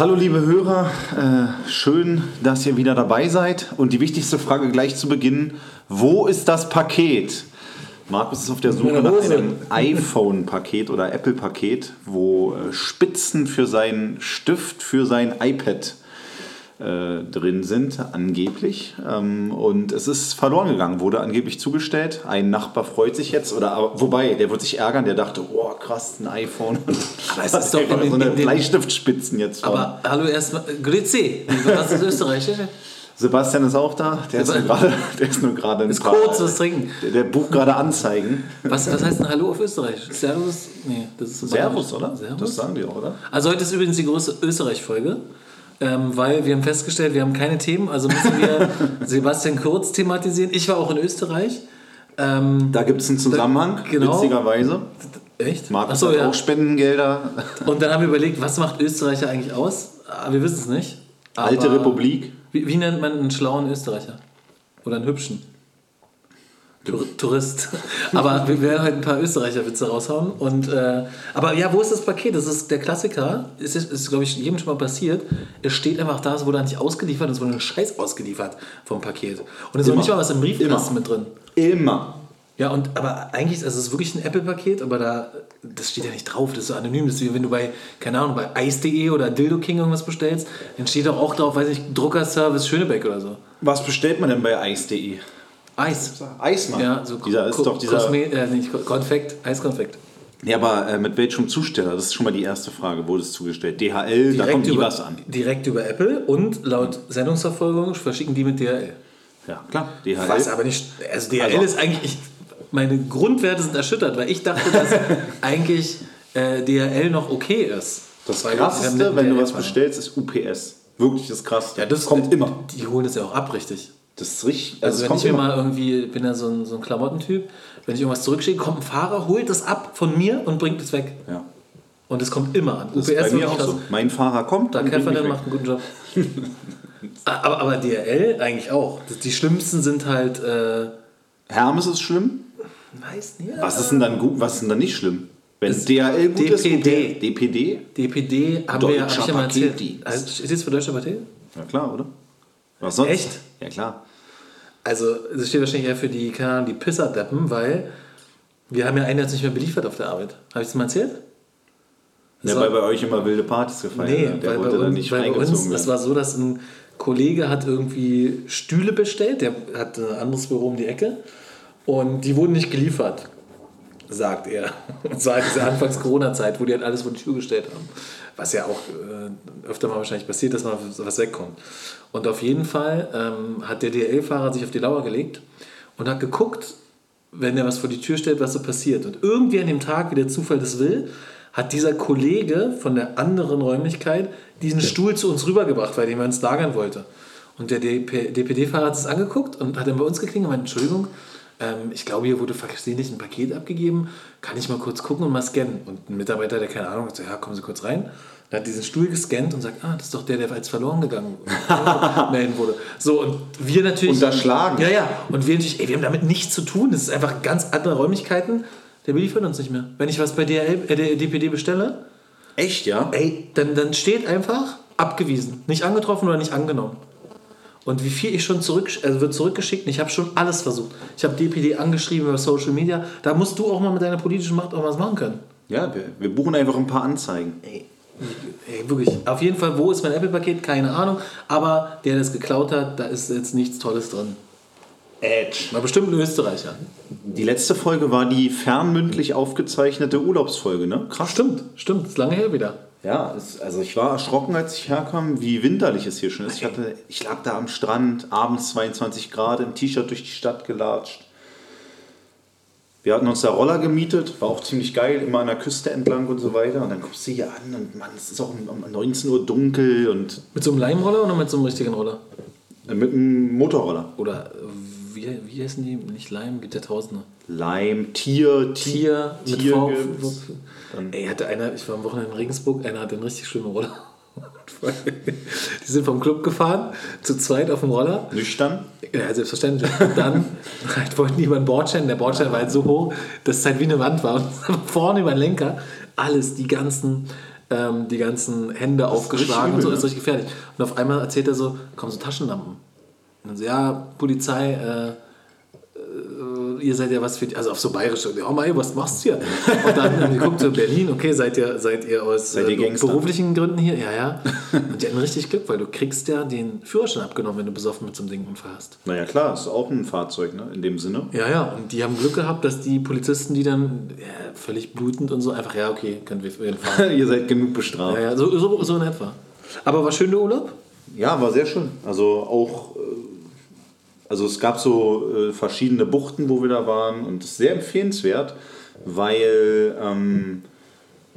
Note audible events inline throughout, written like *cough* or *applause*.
Hallo liebe Hörer, äh, schön, dass ihr wieder dabei seid. Und die wichtigste Frage gleich zu Beginn, wo ist das Paket? Markus ist auf der Suche nach einem *laughs* iPhone-Paket oder Apple-Paket, wo äh, Spitzen für seinen Stift, für sein iPad äh, drin sind, angeblich. Ähm, und es ist verloren gegangen, wurde angeblich zugestellt. Ein Nachbar freut sich jetzt, oder wobei, der wird sich ärgern, der dachte, oh krass, ein iPhone. *laughs* Aber es ist doch in, so eine in, in, Bleistiftspitzen jetzt. Vor. Aber hallo erstmal, Grüezi, was ist Österreichisch? Sebastian ist auch da, der ist nur *laughs* gerade, der ist nur gerade Ist kurz was trinken. Der, der bucht gerade Anzeigen. Was, was heißt ein Hallo auf Österreich? Servus? Nee, das ist Servus, oder? Servus? Das sagen die auch, oder? Also heute ist übrigens die größte Österreich-Folge. Ähm, weil wir haben festgestellt, wir haben keine Themen, also müssen wir *laughs* Sebastian Kurz thematisieren. Ich war auch in Österreich. Ähm, Da gibt es einen Zusammenhang, Da- genau. witzigerweise. echt? Markus so, hat ja. auch Spendengelder. Und dann haben wir überlegt, was macht Österreicher eigentlich aus? Aber wir wissen es nicht. Alte Republik. Wie, wie nennt man einen schlauen Österreicher? Oder einen hübschen? Tour Tourist. Aber wir werden heute ein paar Österreicher-Witze raushauen. Und, äh, aber ja, wo ist das Paket? Das ist der Klassiker. Es ist, ist glaube ich, jedem schon mal passiert. Es steht einfach da, es wurde nicht ausgeliefert, es wurde ein Scheiß ausgeliefert vom Paket. Und es ist Immer. nicht mal was im Briefkasten mit drin. Immer. Ja, und aber eigentlich ist also es ist wirklich ein Apple-Paket, aber da, das steht ja nicht drauf, das ist so anonym. Das ist wie wenn du bei, keine Ahnung, bei Ice.de oder Dildo King irgendwas bestellst, dann steht doch auch drauf, weiß ich, Druckerservice Schönebeck oder so. Was bestellt man denn bei Eis.de? Eis. Eismann. Ja, so dieser ist doch dieser. Kosme äh, nicht, Ko- Konfekt, Eiskonfekt. Ja, aber äh, mit welchem Zusteller? Das ist schon mal die erste Frage. Wurde es zugestellt? DHL, da kommt über, was an. direkt über Apple und laut Sendungsverfolgung verschicken die mit DHL. Ja, klar. DHL. Was aber nicht. Also DHL Also- ist eigentlich. Ich, meine Grundwerte sind erschüttert, weil ich dachte, dass *laughs* eigentlich äh, DHL noch okay ist. Das Weil krasseste, wenn du was bestellst, ist UPS. Wirklich das krasseste. Ja, das kommt immer. Die holen das ja auch ab, richtig. Das ist richtig. Also, es wenn kommt ich mir mal irgendwie, bin ja so ein, so ein Klamottentyp, wenn ich irgendwas zurückschicke, kommt ein Fahrer, holt das ab von mir und bringt es weg. Ja. Und es kommt immer an. Das ist bei mir auch krass. so. Mein Fahrer kommt, Da Käfer weg. macht einen guten Job. *laughs* aber, aber DRL eigentlich auch. Das- Die schlimmsten sind halt. Äh, Hermes ist schlimm. weiß nicht. Was ist denn dann gut, was ist denn dann nicht schlimm? Wenn Das DHL gut ist, DPD. UPS DPD? DPD haben wir Deutscher ich ja mal erzählt. Also, steht das für Deutscher Paket? Ja klar, oder? Was sonst? Echt? Ja klar. Also, das steht wahrscheinlich eher für die, keine Ahnung, die Pisserdeppen, weil wir haben ja einen jetzt nicht mehr beliefert auf der Arbeit. Habe ich das mal erzählt? Ja, war- weil bei euch immer wilde Partys gefeiert Nee, werden. Der dann uns, nicht weil bei uns das war so, dass ein Kollege hat irgendwie Stühle bestellt, der hat ein anderes Büro um die Ecke und die wurden nicht geliefert, sagt er. *laughs* Und zwar in dieser Anfangs-Corona-Zeit, wo die halt alles vor die Tür gestellt haben. Was ja auch äh, öfter mal wahrscheinlich passiert, dass mal was wegkommt. Und auf jeden Fall ähm, hat der DL-Fahrer sich auf die Lauer gelegt und hat geguckt, wenn er was vor die Tür stellt, was so passiert. Und irgendwie an dem Tag, wie der Zufall das will, hat dieser Kollege von der anderen Räumlichkeit diesen Stuhl zu uns rübergebracht, weil den wir uns lagern wollte. Und der DP DPD-Fahrer hat es angeguckt und hat dann bei uns geklingelt und meinte, Entschuldigung, ähm, ich glaube, hier wurde versehentlich ein Paket abgegeben, kann ich mal kurz gucken und mal scannen? Und ein Mitarbeiter, der keine Ahnung hat, so, ja, kommen Sie kurz rein. Und hat diesen Stuhl gescannt und sagt, ah, das ist doch der, der als verloren gegangen *laughs* melden wurde. So, und wir natürlich... Unterschlagen. Ja, ja. Und wir natürlich, ey, wir haben damit nichts zu tun. Das ist einfach ganz andere Räumlichkeiten. Der beliefert uns nicht mehr. Wenn ich was bei DHL, äh, der DPD bestelle, Echt, ja? ey, dann, dann steht einfach abgewiesen. Nicht angetroffen oder nicht angenommen. Und wie viel ich schon zurück, also wird zurückgeschickt, ich habe schon alles versucht. Ich habe DPD angeschrieben über Social Media. Da musst du auch mal mit deiner politischen Macht auch was machen können. Ja, wir, wir buchen einfach ein paar Anzeigen. Ey, ey, wirklich. Auf jeden Fall, wo ist mein Apple-Paket? Keine Ahnung. Aber der, der es geklaut hat, da ist jetzt nichts Tolles drin. Edge. War bestimmt ein Österreicher. Die letzte Folge war die fernmündlich aufgezeichnete Urlaubsfolge, ne? Krass. Stimmt, stimmt. Ist lange her wieder. Ja, es, also ich war erschrocken, als ich herkam, wie winterlich es hier schon ist. Ich, hatte, ich lag da am Strand, abends 22 Grad, im T-Shirt durch die Stadt gelatscht. Wir hatten uns da Roller gemietet, war auch ziemlich geil, immer an der Küste entlang und so weiter. Und dann kommst du hier an und Mann, es ist auch um, um 19 Uhr dunkel und Mit so einem Leimroller oder mit so einem richtigen Roller? äh, mit einem Motorroller. Oder äh, wie, wie heißen die? Nicht Leim, gibt ja tausende. Leim, Tier, Tier, mit Tier V. gibt's. Ey, hatte einer, ich war am Wochenende in Regensburg, einer hatte einen richtig schlimmen Roller. Die sind vom Club gefahren, zu zweit auf dem Roller. Nüchtern. Ja, selbstverständlich. Und dann halt *laughs* wollten die über den Bordstein. Der Bordstein war halt so hoch, dass es halt wie eine Wand war. Und *laughs* vorne über den Lenker alles, die ganzen ähm, die ganzen Hände aufgeschlagen und so, ist richtig gefährlich. Und auf einmal erzählt er so, kommen so Taschenlampen. Und dann so, ja, Polizei, äh, ihr seid ja was für die, also auf so bayerisch, oh mein, was machst du hier? Und dann, dann guckt so Berlin, okay, seid ihr, seid ihr aus Seid ihr äh, beruflichen Gründen hier? Ja, ja. Und die hatten richtig Glück, weil du kriegst ja den Führerschein abgenommen, wenn du besoffen mit so einem Ding Unfall hast. Naja, klar, ist auch ein Fahrzeug, ne? in dem Sinne. Ja, ja, und die haben Glück gehabt, dass die Polizisten, die dann ja, völlig blutend und so einfach, ja, okay, können wir wir fahren. *laughs* Ihr seid genug bestraft. Ja, ja, so, so, so in etwa. Aber war schön der Urlaub? Ja, war sehr schön. Also auch, äh, also es gab so äh, verschiedene Buchten, wo wir da waren und es ist sehr empfehlenswert, weil ähm,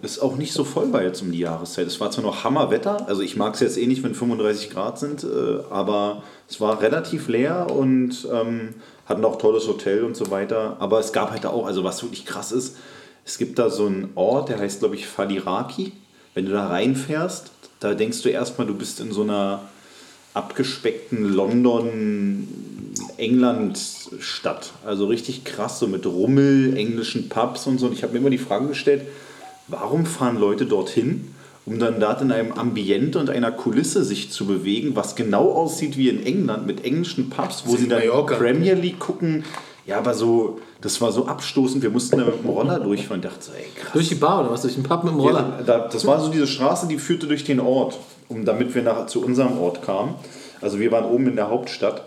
es auch nicht so voll war jetzt um die Jahreszeit. Es war zwar noch Hammerwetter, also ich mag es jetzt eh nicht, wenn 35 Grad sind, äh, aber es war relativ leer und ähm, hatten auch tolles Hotel und so weiter. Aber es gab halt auch, also was wirklich krass ist, es gibt da so einen Ort, der heißt, glaube ich, Faliraki. Wenn du da reinfährst, da denkst du erstmal, du bist in so einer abgespeckten London, England-Stadt. Also richtig krass, so mit Rummel, englischen Pubs und so. Und ich habe mir immer die Frage gestellt, warum fahren Leute dorthin, um dann dort in einem Ambiente und einer Kulisse sich zu bewegen, was genau aussieht wie in England mit englischen Pubs, wo sie in dann Mallorca. Premier League gucken. Ja, aber so, das war so abstoßend. Wir mussten da mit dem Roller durchfahren. Ich dachte so, ey, krass. Durch die Bar oder was? Durch den Pub mit dem Roller? Ja, da, das war so diese Straße, die führte durch den Ort, um, damit wir nach, zu unserem Ort kamen. Also wir waren oben in der Hauptstadt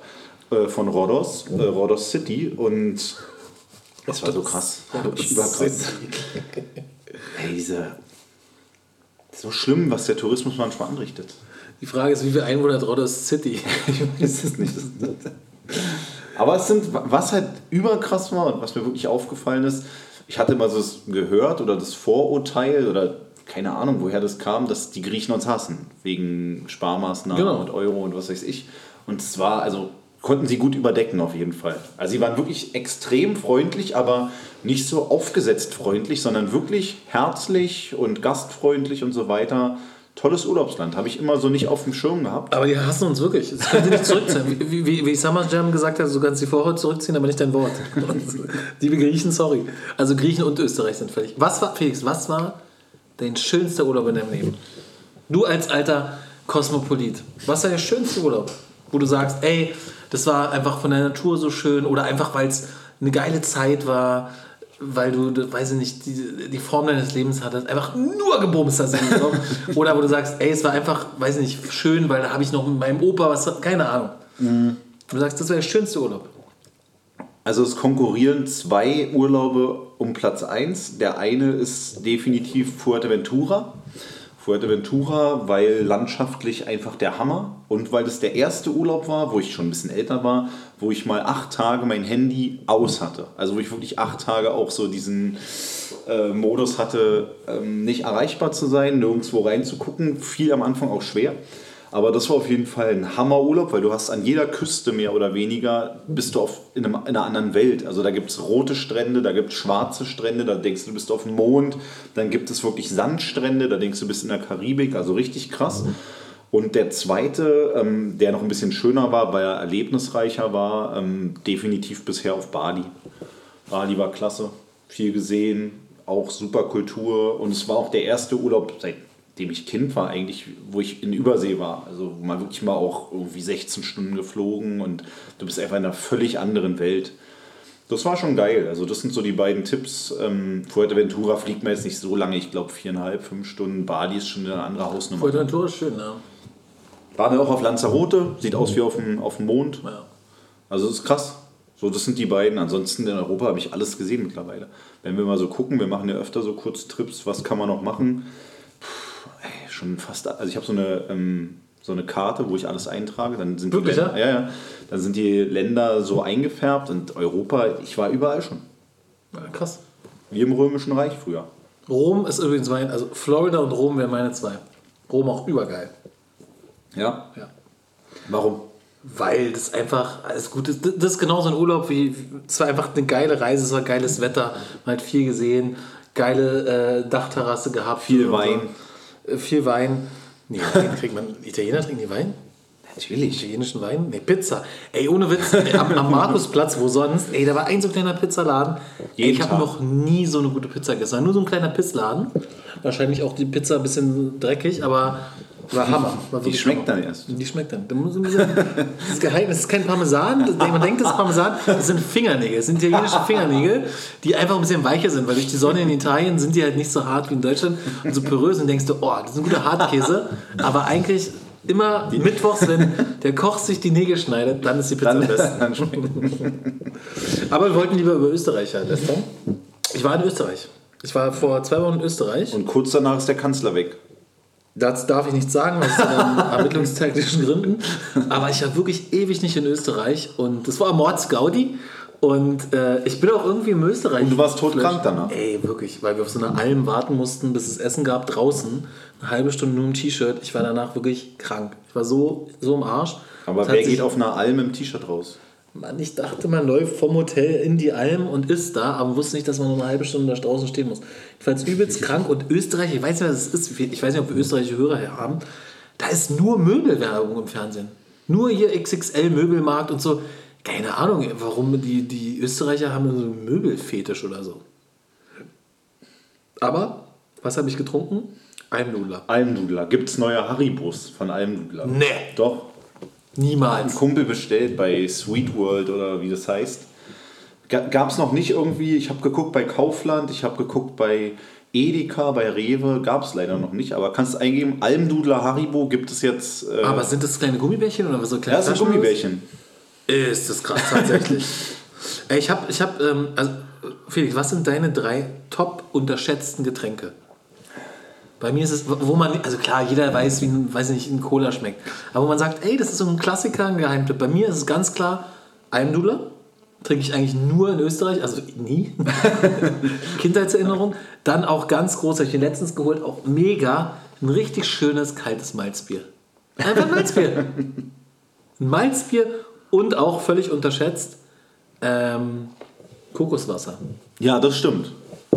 äh, von Rhodos, äh, Rhodos City und das war so krass. Wirklich *laughs* überkrass. *laughs* Ey, diese, so schlimm, was der Tourismus manchmal anrichtet. Die Frage ist, wie viel Einwohner hat Rhodos City? *laughs* Ich weiß es nicht. Aber es sind, was halt überkrass war und was mir wirklich aufgefallen ist, ich hatte mal so das gehört oder das Vorurteil oder keine Ahnung, woher das kam, dass die Griechen uns hassen. Wegen Sparmaßnahmen Genau. und Euro und was weiß ich. Und es war, also konnten sie gut überdecken auf jeden Fall. Also sie waren wirklich extrem freundlich, aber nicht so aufgesetzt freundlich, sondern wirklich herzlich und gastfreundlich und so weiter. Tolles Urlaubsland, habe ich immer so nicht auf dem Schirm gehabt. Aber die hassen uns wirklich. Das können sie nicht zurückziehen. Wie, wie, wie Summer Jam gesagt hat, du kannst die Vorhaut zurückziehen, aber nicht dein Wort. *laughs* Liebe Griechen, sorry. Also Griechen und Österreich sind völlig. Was war, Felix, was war dein schönster Urlaub in deinem Leben? Du als alter Kosmopolit. Was war der schönste Urlaub? Wo du sagst, ey, das war einfach von der Natur so schön oder einfach, weil es eine geile Zeit war, weil du, weiß ich nicht, die, die Form deines Lebens hattest, einfach nur gebumst hast. im Urlaub. *laughs* Oder wo du sagst, ey, es war einfach, weiß ich nicht, schön, weil da habe ich noch mit meinem Opa was, keine Ahnung. Du sagst, das war der schönste Urlaub. Also es konkurrieren zwei Urlaube um Platz 1. Der eine ist definitiv Fuerteventura. Fuerteventura, weil landschaftlich einfach der Hammer und weil das der erste Urlaub war, wo ich schon ein bisschen älter war, wo ich mal acht Tage mein Handy aus hatte. Also wo ich wirklich acht Tage auch so diesen äh, Modus hatte, ähm, nicht erreichbar zu sein, nirgendwo reinzugucken. Viel am Anfang auch schwer. Aber das war auf jeden Fall ein Hammerurlaub, weil du hast an jeder Küste mehr oder weniger, bist du auf, in, einem, in einer anderen Welt. Also da gibt es rote Strände, da gibt es schwarze Strände, da denkst du, du bist auf dem Mond. Dann gibt es wirklich Sandstrände, da denkst du, du bist in der Karibik, also richtig krass. Und der zweite, ähm, der noch ein bisschen schöner war, weil er erlebnisreicher war, ähm, definitiv bisher auf Bali. Bali war klasse, viel gesehen, auch super Kultur und es war auch der erste Urlaub, seitdem ich Kind war eigentlich, wo ich in Übersee war. Also wo man wirklich mal auch irgendwie 16 Stunden geflogen und du bist einfach in einer völlig anderen Welt. Das war schon geil. Also das sind so die beiden Tipps. Ähm, Fuerteventura fliegt man jetzt nicht so lange, ich glaube viereinhalb, fünf Stunden. Bali ist schon eine andere Hausnummer. Fuerteventura ist schön, ne? Waren wir auch auf Lanzarote, sieht aus wie auf dem, auf dem Mond. Ja. Also das ist krass. So, das sind die beiden. Ansonsten in Europa habe ich alles gesehen mittlerweile. Wenn wir mal so gucken, wir machen ja öfter so Kurztrips, was kann man noch machen? Schon fast. Also ich habe so eine, ähm, so eine Karte, wo ich alles eintrage. Dann sind Wirklich, die Länder, ja? Ja, Dann sind die Länder so eingefärbt und Europa, ich war überall schon. ja. Krass. Wie im Römischen Reich früher. Rom ist übrigens mein, also Florida und Rom wären meine zwei. Rom auch übergeil. Ja. Ja. Warum? Weil das einfach alles gut ist. Das ist genau so ein Urlaub wie, es war einfach eine geile Reise, es war geiles Wetter, man hat viel gesehen, geile äh, Dachterrasse gehabt. Viel Wein. So. Äh, Viel Wein. Nee, Wein kriegt man, Italiener trinken die Wein? Natürlich. Italienischen Wein? Nee, Pizza. Ey, ohne Witz, am, am Markusplatz, wo sonst? Ey, da war ein so kleiner Pizzaladen. Ey, ich habe noch nie so eine gute Pizza gegessen. Nur so ein kleiner Pissladen. Wahrscheinlich auch die Pizza ein bisschen dreckig, aber war Hammer. War Die schmeckt Hammer. dann erst. Die schmeckt dann. Das ist geheim, das ist kein Parmesan. Man denkt, das ist Parmesan. Das sind Fingernägel. Das sind italienische Fingernägel, die einfach ein bisschen weicher sind, weil durch die Sonne in Italien sind die halt nicht so hart wie in Deutschland und so porös und denkst du, oh, das ist ein guter Hartkäse. Aber eigentlich immer mittwochs, wenn der Koch sich die Nägel schneidet, dann ist die Pizza Dann, am besten. dann Aber wir wollten lieber über Österreich lästern. Ich war in Österreich. Ich war vor zwei Wochen in Österreich. Und kurz danach ist der Kanzler weg. Das darf ich nicht sagen, aus *laughs* ermittlungstaktischen Gründen. Aber ich war wirklich ewig nicht in Österreich. Und das war Mordsgaudi. Und äh, ich bin auch irgendwie in Österreich. Und du warst todkrank danach. Ey, wirklich, weil wir auf so einer Alm warten mussten, bis es Essen gab draußen. Eine halbe Stunde nur im T-Shirt. Ich war danach wirklich krank. Ich war so, so im Arsch. Aber Es wer geht auf einer Alm im T-Shirt raus? Mann, ich dachte, man läuft vom Hotel in die Alm und ist da, aber wusste nicht, dass man nur eine halbe Stunde da draußen stehen muss. Jedenfalls übelst krank und Österreich, ich weiß nicht, was es ist, ich weiß nicht, ob wir österreichische Hörer hier haben, da ist nur Möbelwerbung im Fernsehen. Nur hier XXL Möbelmarkt und so. Keine Ahnung, warum die, die Österreicher haben so einen Möbelfetisch oder so. Aber, was habe ich getrunken? Almnudler. Almdudler. Gibt es neue Haribus von Almdudler? Nee. Doch. Ein Niemals. Kumpel bestellt bei Sweet World oder wie das heißt. Gab es noch nicht irgendwie, ich habe geguckt bei Kaufland, ich habe geguckt bei Edeka, bei Rewe, gab es leider noch nicht, aber kannst du eingeben, Almdudler Haribo gibt es jetzt. Äh, Aber sind das kleine Gummibärchen oder so kleine ja, das sind Gummibärchen. Ist das krass, tatsächlich. *laughs* Ey, ich habe, ich hab, ähm, also, Felix, was sind deine drei top unterschätzten Getränke? Bei mir ist es, wo man, also klar, jeder weiß, wie ein, weiß nicht, ein Cola schmeckt. Aber wo man sagt, ey, das ist so ein Klassiker, ein Geheimtipp. Bei mir ist es ganz klar Almdudler. Trinke ich eigentlich nur in Österreich, also nie. *laughs* Kindheitserinnerung. Dann auch ganz groß, habe ich mir letztens geholt, auch mega, ein richtig schönes kaltes Malzbier. Einfach Malzbier. Ein Malzbier und auch völlig unterschätzt ähm, Kokoswasser. Ja, das stimmt.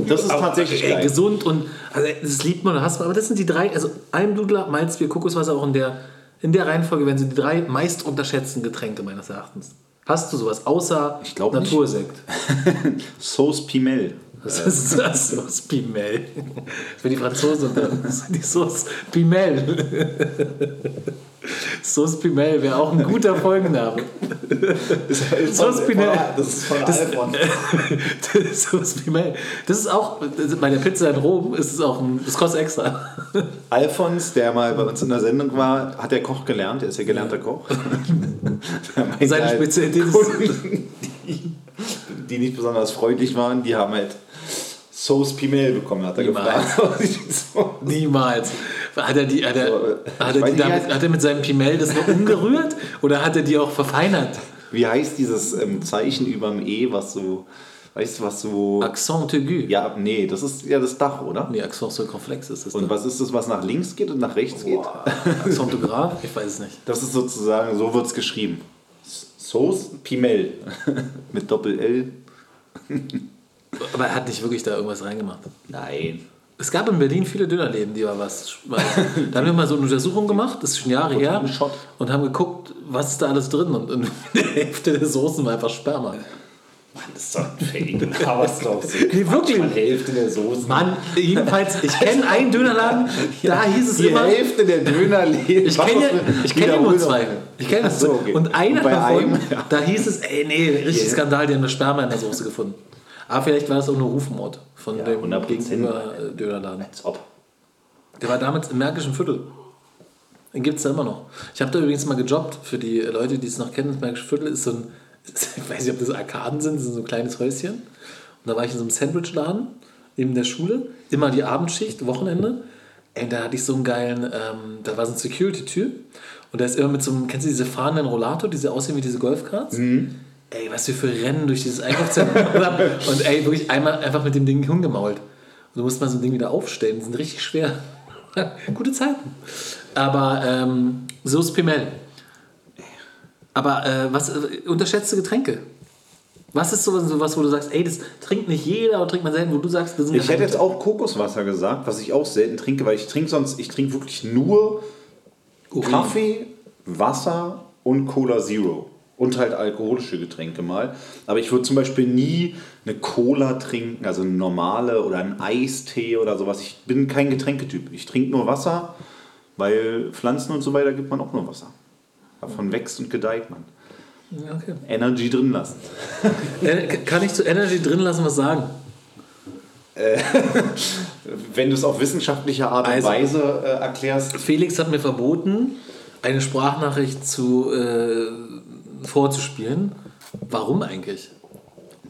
Das ist tatsächlich Ey, geil. gesund und also, das liebt man und hasst man. Aber das sind die drei, also Almdudler, Malzbier, Kokoswasser auch in der, in der Reihenfolge werden sie die drei meist unterschätzten Getränke meines Erachtens. Hast du sowas außer Ich. Natursekt? *laughs* Sauce Pimel. *laughs* Was ist das? Sauce Pimel. *laughs* Für die Franzosen dann. Das ist die Sauce Pimel. Sauce Pimel wäre auch ein guter Folgenname. *laughs* Sauce Pimel. Das ist von Das- Alfon. Sauce Pimel. Das ist auch, bei der Pizza in Rom ist es auch ein, das kostet extra. Alfons, der mal bei uns in der Sendung war, hat der Koch gelernt, er ist ja gelernter Koch. *laughs* Seine halt, Spezialität ist- die, die nicht besonders freundlich waren, die haben halt Sauce Pimel bekommen, hat er Niemals. gefragt. *laughs* Niemals. Hat er, die, hat er, So, hat ich er, die damit, hat er mit seinem Pimel das nur umgerührt oder hat er die auch verfeinert? Wie heißt dieses ähm, Zeichen über dem E, was so, weißt du, was so... Accent aigu. Ja, nee, das ist ja das Dach, oder? Nee, Accent circonflex ist das. Und was ist das, was nach links geht und nach rechts geht? Accent grave? Ich weiß es nicht. *laughs* Das ist sozusagen, so wird es geschrieben. Sauce Pimel. *laughs* Mit Doppel-L. Aber er hat nicht wirklich da irgendwas reingemacht. Nein. Es gab in Berlin viele Dönerläden, die war was. Da haben wir mal so eine Untersuchung gemacht, das ist schon Jahre her, und haben geguckt, was ist da alles drin. Und, und die Hälfte der Soßen war einfach Sperma. Mann, das ist doch ein Fake. Aber glaubst du? Nee, wirklich. Die Hälfte der Soße. Mann, jedenfalls, ich kenne einen Dönerladen, da hieß es Die immer. Hälfte der Dönerläden. Ich kenne ich kenn nur zwei. Ich kenne Ach so, okay. Und einer Und davon, einem, ja. da hieß es, ey, nee, richtig Yeah. Skandal, die haben eine Sperma in der Soße gefunden. Aber vielleicht war das auch nur Rufmord von Ja, dem 100%. gegenüber Dönerladen. Als ob. Der war damals im Märkischen Viertel. Den gibt es da immer noch. Ich habe da übrigens mal gejobbt für die Leute, die es noch kennen. Das Märkische Viertel ist so ein, *laughs* ich weiß nicht, ob das Arkaden sind, das ist so ein kleines Häuschen. Und da war ich in so einem Sandwichladen neben der Schule, immer die Abendschicht, Wochenende. Ey, da hatte ich so einen geilen, ähm, da war so ein Security-Typ und der ist immer mit so einem, kennst du diese fahrenden Rollator, die so aussehen wie diese Golfkarts? Ey, was wir für Rennen durch dieses Einkaufszentrum haben. *laughs* Und ey, wirklich einmal einfach mit dem Ding hingemault. Und du musst mal so ein Ding wieder aufstellen, die sind richtig schwer. *laughs* Gute Zeiten. Aber ähm, Sauce Pimel. Aber äh, was äh, unterschätzte Getränke? Was ist sowas, sowas, wo du sagst, ey, das trinkt nicht jeder oder trinkt man selten, wo du sagst, das sind Ich hätte jetzt auch Kokoswasser gesagt, was ich auch selten trinke, weil ich trinke sonst, ich trinke wirklich nur Urin. Kaffee, Wasser und Cola Zero. Und halt alkoholische Getränke mal. Aber ich würde zum Beispiel nie eine Cola trinken, also eine normale oder einen Eistee oder sowas. Ich bin kein Getränketyp. Ich trinke nur Wasser, weil Pflanzen und so weiter gibt man auch nur Wasser. Davon wächst und gedeiht man. Okay. Energy drin lassen. *laughs* Äh, Kann ich zu Energy drin lassen was sagen? *laughs* Wenn du es auf wissenschaftliche Art und Also- Weise äh, erklärst, Felix hat mir verboten, eine Sprachnachricht zu, äh, vorzuspielen. Warum eigentlich?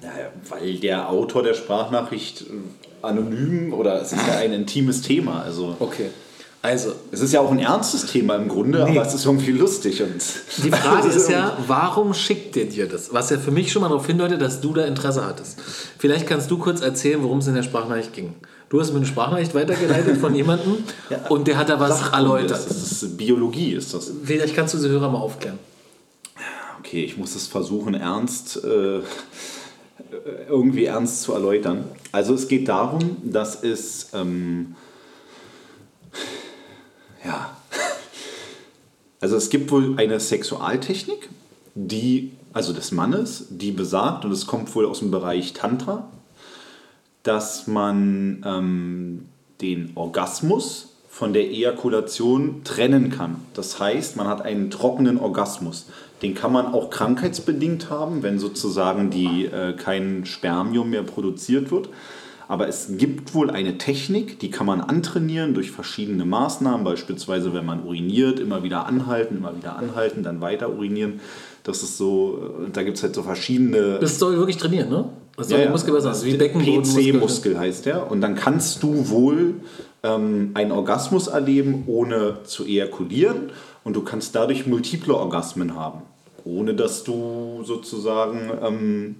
Naja, weil der Autor der Sprachnachricht äh, anonym oder es ist ja ein intimes Thema. Also Okay. Also, es ist ja auch ein ernstes Thema im Grunde, aber es ist irgendwie lustig. Und die Frage *laughs* ist ja, warum schickt der dir das? Was ja für mich schon mal darauf hindeutet, dass du da Interesse hattest. Vielleicht kannst du kurz erzählen, worum es in der Sprachnachricht ging. Du hast mir eine Sprachnachricht weitergeleitet von *laughs* jemandem und der hat da was erläutert. ist Das ist Biologie ist das. Vielleicht kannst du diese Hörer mal aufklären. Okay, ich muss es versuchen, ernst äh, irgendwie ernst zu erläutern. Also es geht darum, dass es ähm, ja also es gibt wohl eine Sexualtechnik, die also des Mannes, die besagt und es kommt wohl aus dem Bereich Tantra, dass man ähm, den Orgasmus von der Ejakulation trennen kann. Das heißt, man hat einen trockenen Orgasmus. Den kann man auch krankheitsbedingt haben, wenn sozusagen die, äh, kein Spermium mehr produziert wird. Aber es gibt wohl eine Technik, die kann man antrainieren durch verschiedene Maßnahmen, beispielsweise wenn man uriniert, immer wieder anhalten, immer wieder anhalten, dann weiter urinieren. Das ist so, äh, da gibt es halt so verschiedene Das soll wirklich trainieren, ne? Das soll ja, Muskel das Also wie ist Beckenbodenmuskel. PC-Muskel heißt der. Und dann kannst du wohl ähm, einen Orgasmus erleben, ohne zu ejakulieren. Und du kannst dadurch multiple Orgasmen haben, ohne dass du sozusagen ähm,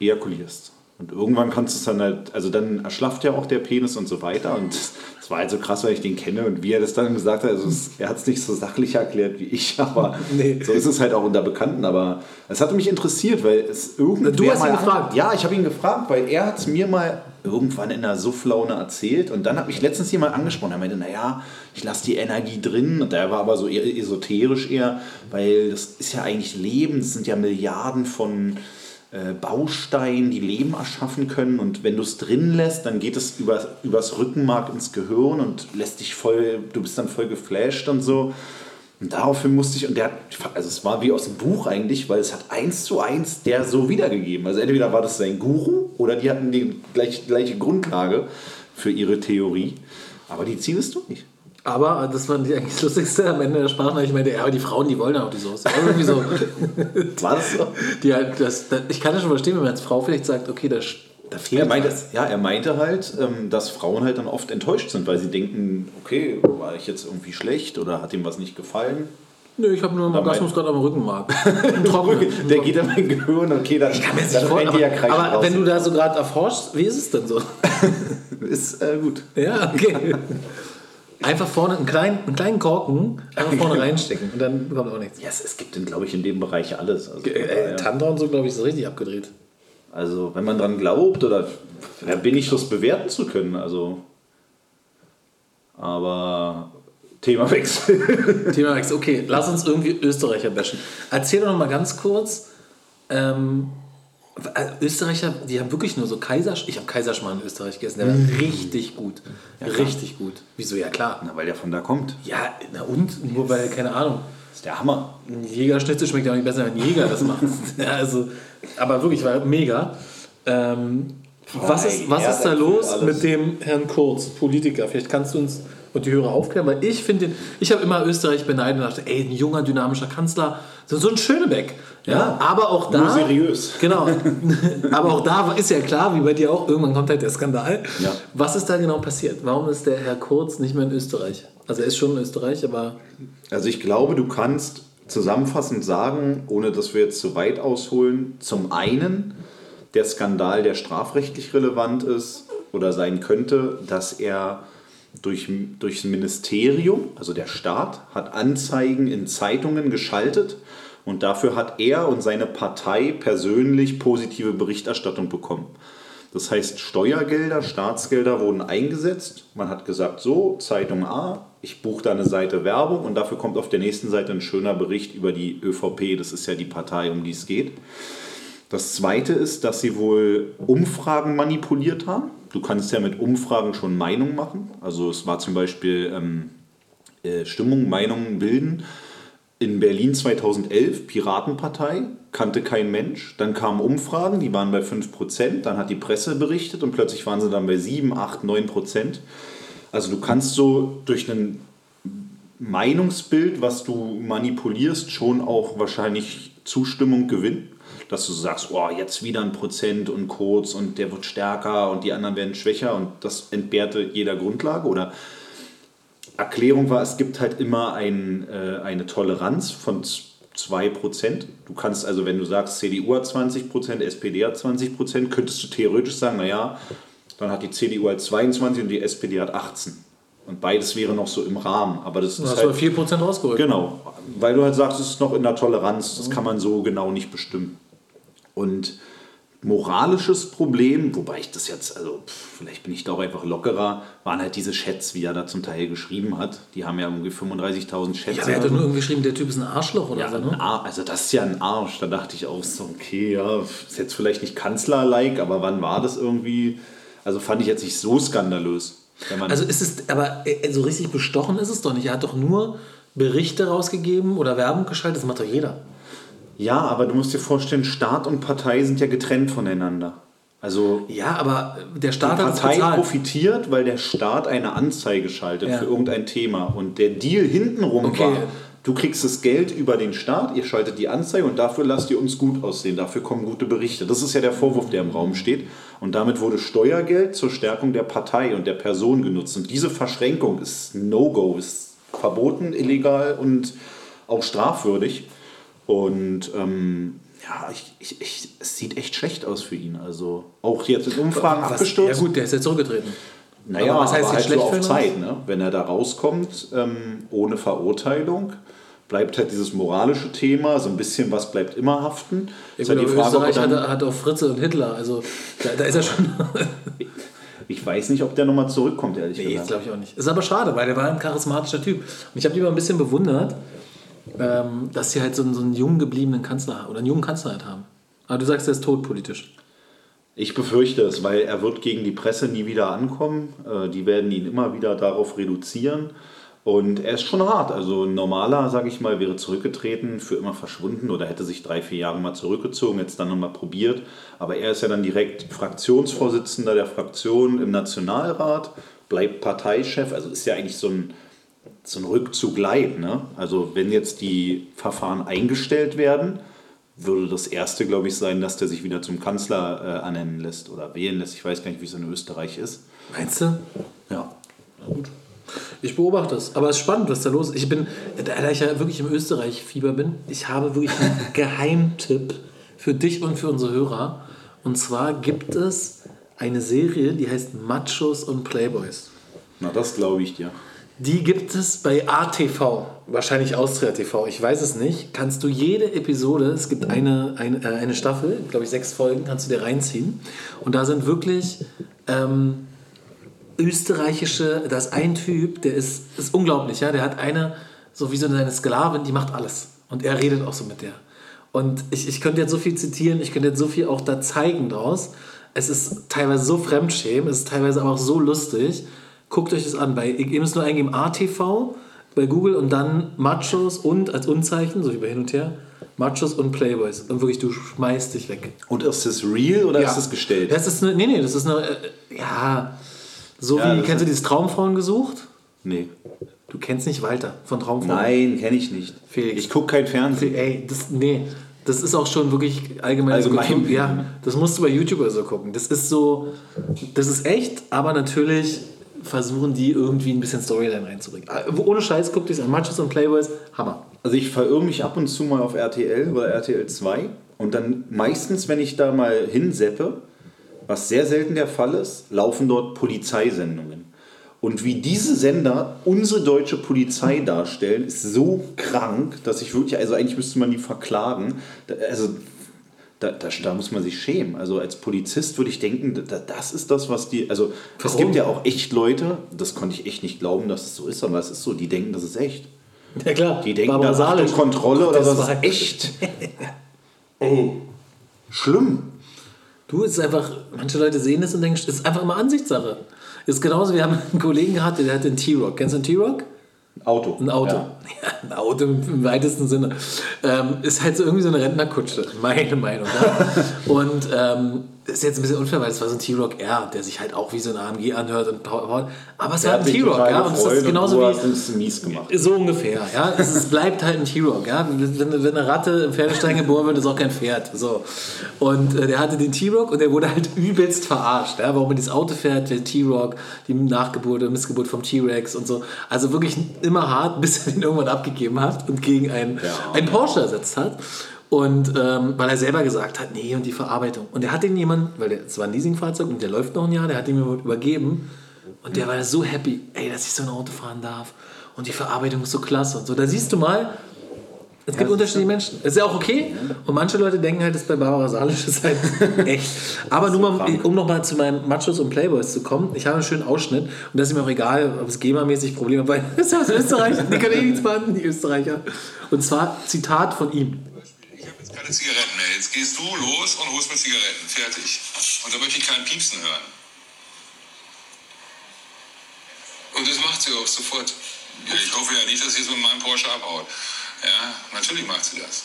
ejakulierst. Und irgendwann kannst du es dann halt, also dann erschlafft ja auch der Penis und so weiter. Und das war halt so krass, weil ich den kenne und wie er das dann gesagt hat. Also es, er hat es nicht so sachlich erklärt wie ich, *laughs* aber Nee. so ist es halt auch unter Bekannten. Aber es hatte mich interessiert, weil es irgendwer Du hast ihn gefragt? Ja, ich habe ihn gefragt, weil er hat es mir mal irgendwann in einer Sufflaune erzählt. Und dann hat mich letztens jemand angesprochen. Er meinte, naja, ich lasse die Energie drin. Und der war aber so eher esoterisch eher, weil das ist ja eigentlich Leben. Das sind ja Milliarden von äh, Bausteinen, die Leben erschaffen können. Und wenn du es drin lässt, dann geht es über, übers Rückenmark ins Gehirn und lässt dich voll, du bist dann voll geflasht und so. Und daraufhin musste ich, und der hat, also es war wie aus dem Buch eigentlich, weil es hat eins zu eins der so wiedergegeben. Also entweder war das sein Guru oder die hatten die gleich, gleiche Grundlage für ihre Theorie. Aber die ziehen es durch. Aber das war eigentlich das Lustigste am Ende der Sprachnachricht. Ich meinte, ja, aber die Frauen, die wollen ja auch die Soße. Also irgendwie so. *laughs* War das so? Die halt, das, das, ich kann das schon verstehen, wenn man als Frau vielleicht sagt, okay, da, da fehlt Er meinte, ja, er meinte halt, ähm, dass Frauen halt dann oft enttäuscht sind, weil sie denken, okay, war ich jetzt irgendwie schlecht oder hat ihm was nicht gefallen? Nö, ich habe nur einen Orgasmus gerade am Rückenmark. *laughs* Der geht in mein Gehirn, okay, dann, Kann man sich dann rennt die ja aber raus. wenn du da so gerade erforschst, wie ist es denn so? *laughs* Ist äh, gut. Ja, okay. Einfach vorne einen kleinen, einen kleinen Korken einfach *laughs* vorne reinstecken und dann kommt auch nichts. Ja, es, es gibt, glaube ich, in dem Bereich alles. Also, Äh, ja. Tantra und so, glaube ich, ist richtig abgedreht. Also wenn man dran glaubt oder wer bin ich, das bewerten zu können. Also, aber Themawechsel. Thema Wechsel. *laughs* Okay, lass uns irgendwie Österreicher bashen. Erzähl doch noch mal ganz kurz. Ähm, äh, Österreicher, die haben wirklich nur so Kaisersch. Ich habe Kaiserschmarrn in Österreich gegessen. Der war richtig gut. richtig gut. Wieso? Ja, klar. Na, weil der von da kommt. Ja, na und? Nur weil, keine Ahnung. Das ist der Hammer. Ein Jägerschnitzel schmeckt ja auch nicht besser, wenn ein Jäger das macht. *laughs* ja, also, aber wirklich, war mega. Ähm, was ist, was ist da los mit dem Herrn Kurz, Politiker? Vielleicht kannst du uns und die Hörer aufklären, weil ich finde, ich habe immer Österreich beneidet und dachte, ey, ein junger, dynamischer Kanzler, so, so ein Schönebeck. Ja, Ja, aber auch da. nur seriös. Genau. *laughs* aber auch da ist ja klar, wie bei dir auch, irgendwann kommt halt der Skandal. Ja. Was ist da genau passiert? Warum ist der Herr Kurz nicht mehr in Österreich? Also er ist schon in Österreich, aber Also ich glaube, du kannst zusammenfassend sagen, ohne dass wir jetzt zu weit ausholen, zum einen der Skandal, der strafrechtlich relevant ist oder sein könnte, dass er durch, durchs Ministerium, also der Staat, hat Anzeigen in Zeitungen geschaltet und dafür hat er und seine Partei persönlich positive Berichterstattung bekommen. Das heißt, Steuergelder, Staatsgelder wurden eingesetzt. Man hat gesagt, so, Zeitung A, ich buche da eine Seite Werbung und dafür kommt auf der nächsten Seite ein schöner Bericht über die ÖVP. Das ist ja die Partei, um die es geht. Das zweite ist, dass sie wohl Umfragen manipuliert haben. Du kannst ja mit Umfragen schon Meinung machen. Also es war zum Beispiel ähm, äh, Stimmung, Meinungen bilden. In Berlin 2011, Piratenpartei, kannte kein Mensch. Dann kamen Umfragen, die waren bei 5%. Dann hat die Presse berichtet und plötzlich waren sie dann bei 7, 8, 9%. Also du kannst so durch ein Meinungsbild, was du manipulierst, schon auch wahrscheinlich Zustimmung gewinnen. Dass du sagst, oh, jetzt wieder ein Prozent und kurz und der wird stärker und die anderen werden schwächer und das entbehrte jeder Grundlage. Oder Erklärung war, es gibt halt immer ein, äh, eine Toleranz von 2%. Du kannst also, wenn du sagst, CDU hat 20%, SPD hat 20%, könntest du theoretisch sagen, naja, dann hat die CDU halt 22 und die SPD hat 18. Und beides wäre noch so im Rahmen. Aber das ist hast du halt, 4% rausgeholt. Genau, weil du halt sagst, es ist noch in der Toleranz, das kann man so genau nicht bestimmen. Und moralisches Problem, wobei ich das jetzt, also pff, vielleicht bin ich da auch einfach lockerer, waren halt diese Chats, wie er da zum Teil geschrieben hat. Die haben ja irgendwie 35.000 Chats. Ja, er hat doch nur irgendwie geschrieben, der Typ ist ein Arschloch oder Ja, so, ne? Also das ist ja ein Arsch. Da dachte ich auch so, okay, ja, ist jetzt vielleicht nicht Kanzler-like, aber wann war das irgendwie? Also fand ich jetzt nicht so skandalös. Also ist es, aber äh, so richtig bestochen ist es doch nicht. Er hat doch nur Berichte rausgegeben oder Werbung geschaltet, das macht doch jeder. ja, aber du musst dir vorstellen, Staat und Partei sind ja getrennt voneinander. Also Ja, aber der die Staat es Partei profitiert, weil der Staat eine Anzeige schaltet Ja. für irgendein Thema. Und der Deal hintenrum Okay. war, du kriegst das Geld über den Staat, ihr schaltet die Anzeige und dafür lasst ihr uns gut aussehen, dafür kommen gute Berichte. Das ist ja der Vorwurf, der im Raum steht. Und damit wurde Steuergeld zur Stärkung der Partei und der Person genutzt. Und diese Verschränkung ist No-Go, ist verboten, illegal und auch strafwürdig. Und ähm, ja, ich, ich, ich, es sieht echt schlecht aus für ihn. Also auch jetzt in Umfragen abgestürzt. Ja gut, der ist ja zurückgetreten. Naja, Aber was heißt aber jetzt halt schlecht so auf Zeit, ne? Wenn er da rauskommt, ähm, ohne Verurteilung, bleibt halt dieses moralische Thema, so ein bisschen was bleibt immer haften. Ja, Ist gut, halt Frage, er Österreich dann, hat, hat auch Fritze und Hitler, also da, da ist er schon. *laughs* ich weiß nicht, ob der nochmal zurückkommt, ehrlich nee, das gesagt. glaube ich auch nicht. Ist aber schade, weil der war ein charismatischer Typ. Und ich habe die mal ein bisschen bewundert, ähm, dass sie halt so einen, so einen jung gebliebenen Kanzler oder einen jungen Kanzler halt haben. Aber du sagst, der ist tot politisch. Ich befürchte es, weil er wird gegen die Presse nie wieder ankommen. Äh, Die werden ihn immer wieder darauf reduzieren. Und er ist schon hart. Also ein normaler, sage ich mal, wäre zurückgetreten, für immer verschwunden oder hätte sich drei, vier Jahre mal zurückgezogen, jetzt dann nochmal probiert. Aber er ist ja dann direkt Fraktionsvorsitzender der Fraktion im Nationalrat, bleibt Parteichef. Also ist ja eigentlich so ein, so ein Rückzug leid. Ne? Also wenn jetzt die Verfahren eingestellt werden, würde das erste, glaube ich, sein, dass der sich wieder zum Kanzler äh, ernennen lässt oder wählen lässt. Ich weiß gar nicht, wie es in Österreich ist. Meinst du? Ja. Gut. Ich beobachte es. Aber es ist spannend, was da los ist. Ich bin, da ich ja wirklich im Österreich-Fieber bin, ich habe wirklich einen *laughs* Geheimtipp für dich und für unsere Hörer. Und zwar gibt es eine Serie, die heißt Machos und Playboys. Na, das glaube ich dir. Die gibt es bei ATV, wahrscheinlich Austria TV, ich weiß es nicht. Kannst du jede Episode, es gibt eine, eine, äh, eine Staffel, glaube ich sechs Folgen, kannst du dir reinziehen. Und da sind wirklich ähm, österreichische, da ist ein Typ, der ist, ist unglaublich, ja, der hat eine, so wie so eine Sklavin, die macht alles. Und er redet auch so mit der. Und ich, ich könnte jetzt so viel zitieren, ich könnte jetzt so viel auch da zeigen draus. Es ist teilweise so fremdschämen, es ist teilweise aber auch so lustig. Guckt euch das an. Bei, ihr müsst nur eingeben ATV bei Google und dann Machos und als Unzeichen, so wie bei hin und her, Machos und Playboys. Und wirklich, du schmeißt dich weg. Und ist das real oder ist das gestellt? Das ist eine, nee, nee, das ist eine, äh, ja, so Ja, wie, kennst du dieses Traumfrauen gesucht? nee. Du kennst nicht Walter von Traumfrauen. Nein, kenne ich nicht. Felix. Ich gucke kein Fernsehen. Ey, das, nee, das ist auch schon wirklich allgemein. Allgemein. Kultur- Ja, das musst du bei YouTube oder so gucken. Das ist so, das ist echt, aber natürlich versuchen die irgendwie ein bisschen Storyline reinzubringen. Äh, Ohne Scheiß, guckt dich an. Matches und Playboys, Hammer. Also ich verirre mich ab und zu mal auf RTL oder RTL 2 und dann meistens, wenn ich da mal hinseppe, was sehr selten der Fall ist, laufen dort Polizeisendungen. Und wie diese Sender unsere deutsche Polizei darstellen, ist so krank, dass ich wirklich, also eigentlich müsste man die verklagen. Also da, da, da, muss man sich schämen. Also als Polizist würde ich denken, da, das ist das, was die. Also Warum? es gibt ja auch echt Leute, das konnte ich echt nicht glauben, dass es so ist, aber es ist so, die denken, das ist echt. Ja klar. Die denken, da ist Kontrolle oder das ist *laughs* echt. Ey, schlimm. Du, es ist einfach, manche Leute sehen das und denken, es ist einfach immer Ansichtssache. Es ist genauso, wir haben einen Kollegen gehabt, der hat den T-Rock. Kennst du den T-Rock? Auto. Ein Auto. Ja. ja. *laughs* ein Auto im weitesten Sinne. Ähm, ist halt so irgendwie so eine Rentnerkutsche, meine Meinung. Ja? *laughs* und ähm, ist jetzt ein bisschen unfair, weil es war so ein T-Rock R, der sich halt auch wie so ein AMG anhört und Power. Aber es der war ein T-Rock, ja. Und es ist genauso wie. mies gemacht. So ungefähr, ja. Es, es bleibt halt ein T-Rock, ja. Wenn, wenn eine Ratte im Pferdestein geboren wird, ist auch kein Pferd. So. Und äh, der hatte den T-Rock und der wurde halt *laughs* übelst verarscht, ja. Warum er dieses Auto fährt, der T-Rock, die Nachgeburt oder Missgeburt vom T-Rex und so. Also wirklich immer hart, *laughs* bis er den irgendwann abgegeben hat und gegen einen, ja. einen Porsche ersetzt hat. Und ähm, weil er selber gesagt hat, nee, und die Verarbeitung. Und er hat den jemand, weil es war ein Leasingfahrzeug und der läuft noch ein Jahr, der hat ihn mir übergeben. Und der war so happy, ey, dass ich so ein Auto fahren darf. Und die Verarbeitung ist so klasse und so. Da siehst du mal, es gibt ja, unterschiedliche Menschen. Das ist ja auch okay. Und manche Leute denken halt, das bei Barbara Salisch ist halt *laughs* echt. Aber nur mal, um nochmal zu meinen Machos und Playboys zu kommen. Ich habe einen schönen Ausschnitt. Und das ist mir auch egal, ob es GEMA-mäßig Probleme hat, *laughs* weil das ist aus Österreich. Die können eh nichts machen, die Österreicher. Und zwar Zitat von ihm keine Zigaretten mehr. Jetzt gehst du los und holst mir Zigaretten. Fertig. Und da möchte ich keinen Piepsen hören. Und das macht sie auch sofort. Ja, ich hoffe ja nicht, dass sie jetzt mit meinem Porsche abhaut. Ja, natürlich macht sie das.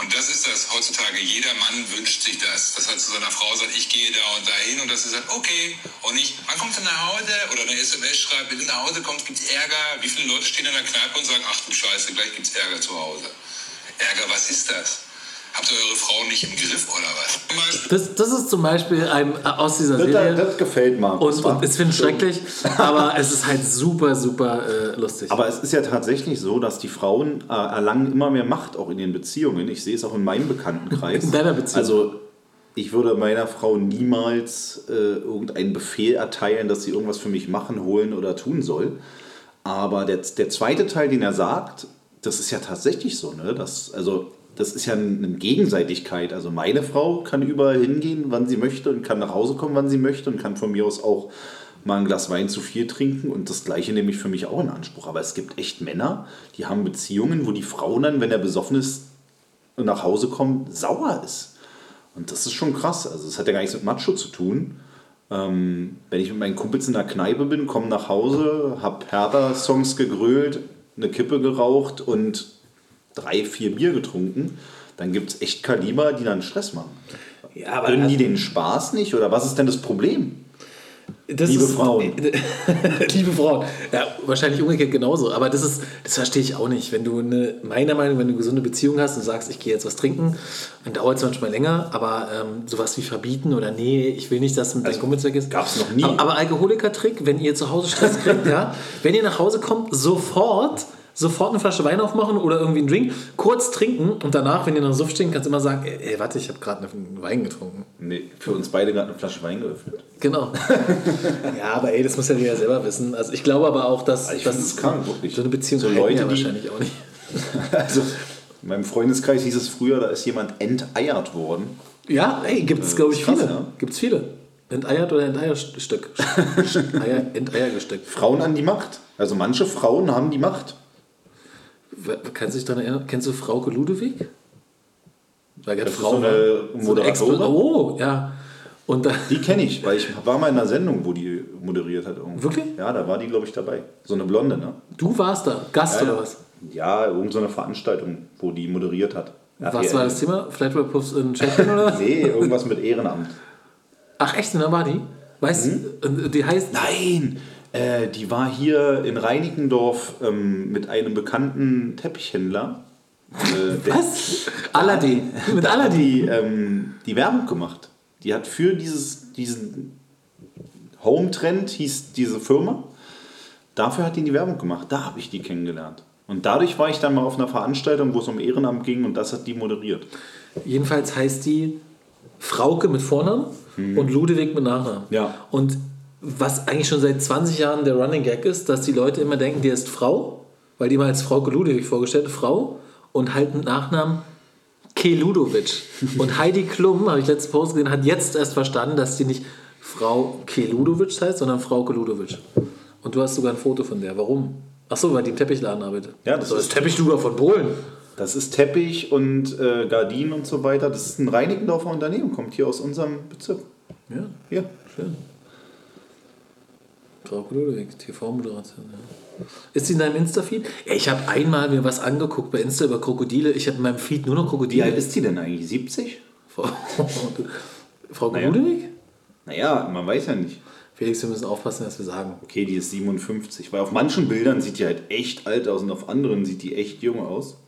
Und das ist das heutzutage. Jeder Mann wünscht sich das, dass er zu seiner Frau sagt, ich gehe da und dahin und dass sie sagt, okay. Und nicht, wann kommst du nach Hause? Oder eine SMS schreibt, wenn du nach Hause kommst, gibt es Ärger. Wie viele Leute stehen in der Kneipe und sagen, ach du Scheiße, gleich gibt es Ärger zu Hause. Ärger, was ist das? Habt ihr eure Frau nicht im Griff oder was? Das, das ist zum Beispiel ein, äh, aus dieser Serie. Das, das gefällt mir. Und, und ich finde es schrecklich, *laughs* aber es ist halt super, super äh, lustig. Aber es ist ja tatsächlich so, dass die Frauen äh, erlangen immer mehr Macht auch in den Beziehungen. Ich sehe es auch in meinem Bekanntenkreis. *laughs* In deiner Beziehung? Also ich würde meiner Frau niemals äh, irgendeinen Befehl erteilen, dass sie irgendwas für mich machen, holen oder tun soll. Aber der, der zweite Teil, den er sagt, das ist ja tatsächlich so, ne? Dass, also das ist ja eine Gegenseitigkeit. Also meine Frau kann überall hingehen, wann sie möchte und kann nach Hause kommen, wann sie möchte und kann von mir aus auch mal ein Glas Wein zu viel trinken und das gleiche nehme ich für mich auch in Anspruch. Aber es gibt echt Männer, die haben Beziehungen, wo die Frau dann, wenn er besoffen ist und nach Hause kommt, sauer ist. Und das ist schon krass. Also das hat ja gar nichts mit Macho zu tun. Ähm, wenn ich mit meinen Kumpels in der Kneipe bin, komme nach Hause, habe Hertha-Songs gegrölt, eine Kippe geraucht und drei, vier Bier getrunken, dann gibt es echt Kaliber, die dann Stress machen. Ja, aber Bringen die den Spaß nicht oder was ist denn das Problem? Das liebe ist, Frauen. *laughs* liebe Frauen. Ja, wahrscheinlich umgekehrt genauso. Aber das ist, das verstehe ich auch nicht. Wenn du eine, meiner Meinung nach, wenn du eine gesunde Beziehung hast und sagst, ich gehe jetzt was trinken, dann dauert es manchmal länger, aber ähm, sowas wie verbieten oder nee, ich will nicht, dass mit also, dein Kumpel weg ist. Gab es noch nie. Aber, aber Alkoholiker-Trick, wenn ihr zu Hause Stress kriegt, ja, wenn ihr nach Hause kommt, sofort sofort eine Flasche Wein aufmachen oder irgendwie einen Drink, kurz trinken und danach, wenn ihr noch Suff stehen, kannst du immer sagen, ey, ey warte, ich habe gerade einen Wein getrunken. Nee, für uns beide gerade eine Flasche Wein geöffnet. Genau. *laughs* ja, aber ey, das muss ja jeder selber wissen. Also ich glaube aber auch, dass... Ich das ist krank, wirklich. So eine Beziehung so Leute, ja wahrscheinlich auch nicht. *laughs* also in meinem Freundeskreis hieß es früher, da ist jemand enteiert worden. Ja, ey, gibt es, glaube ich, viele. Ja? Gibt es viele. Enteiert oder Enteierstück? *laughs* Eier, Enteiergestück. Frauen an die Macht. Also manche Frauen haben die Macht. Kannst du dich daran erinnern? Kennst du Frauke Ludewig? Da das Frau, so eine Moderatorin? oh, ja. Und da, die kenne ich, weil ich war mal in einer Sendung, wo die moderiert hat. Irgendwo. Wirklich? Ja, da war die, glaube ich, dabei. So eine Blonde, ne? Du warst da, Gast ja, oder was? Ja, irgendeine so Veranstaltung, wo die moderiert hat. Was war das Thema? Flatware Puffs in Tschechien oder was? nee, irgendwas mit Ehrenamt. Ach echt, da war die? Weißt du, mhm. die heißt... Nein! Äh, die war hier in Reinickendorf ähm, mit einem bekannten Teppichhändler. Äh, *laughs* Was? Aladdin. *laughs* Mit Aladdin. Die, ähm, die Werbung gemacht. Die hat für dieses, diesen Home-Trend, hieß diese Firma, dafür hat die die Werbung gemacht. Da habe ich die kennengelernt. Und dadurch war ich dann mal auf einer Veranstaltung, wo es um Ehrenamt ging und das hat die moderiert. Jedenfalls heißt die Frauke mit Vornamen mhm. und Ludewig mit Nachnamen. Ja. Und was eigentlich schon seit 20 Jahren der Running Gag ist, dass die Leute immer denken, die ist Frau, weil die mal als Frau Ludewig vorgestellt, Frau, und halt mit Nachnamen Keludovic. *laughs* Und Heidi Klum, habe ich letzte Post gesehen, hat jetzt erst verstanden, dass die nicht Frau Keludovic heißt, sondern Frau Keludovic. Und du hast sogar ein Foto von der. Warum? Ach so, weil die im Teppichladen arbeitet. Ja, das so, ist- Teppichluder von Polen. Das ist Teppich und äh, Gardinen und so weiter. Das ist ein Reinickendorfer Unternehmen, kommt hier aus unserem Bezirk. Ja, Hier. schön. Frau Keludovic, TV-Moderation. Ja. Ist sie in deinem Insta-Feed? Ja, ich habe einmal mir was angeguckt bei Insta über Krokodile. Ich habe in meinem Feed nur noch Wie Krokodile. alt ist die denn eigentlich? 70? Frau, *laughs* Frau Naja. Naja, man weiß ja nicht. Felix, wir müssen aufpassen, was wir sagen. Okay, die ist 57. Weil auf manchen Bildern sieht die halt echt alt aus und auf anderen sieht die echt jung aus.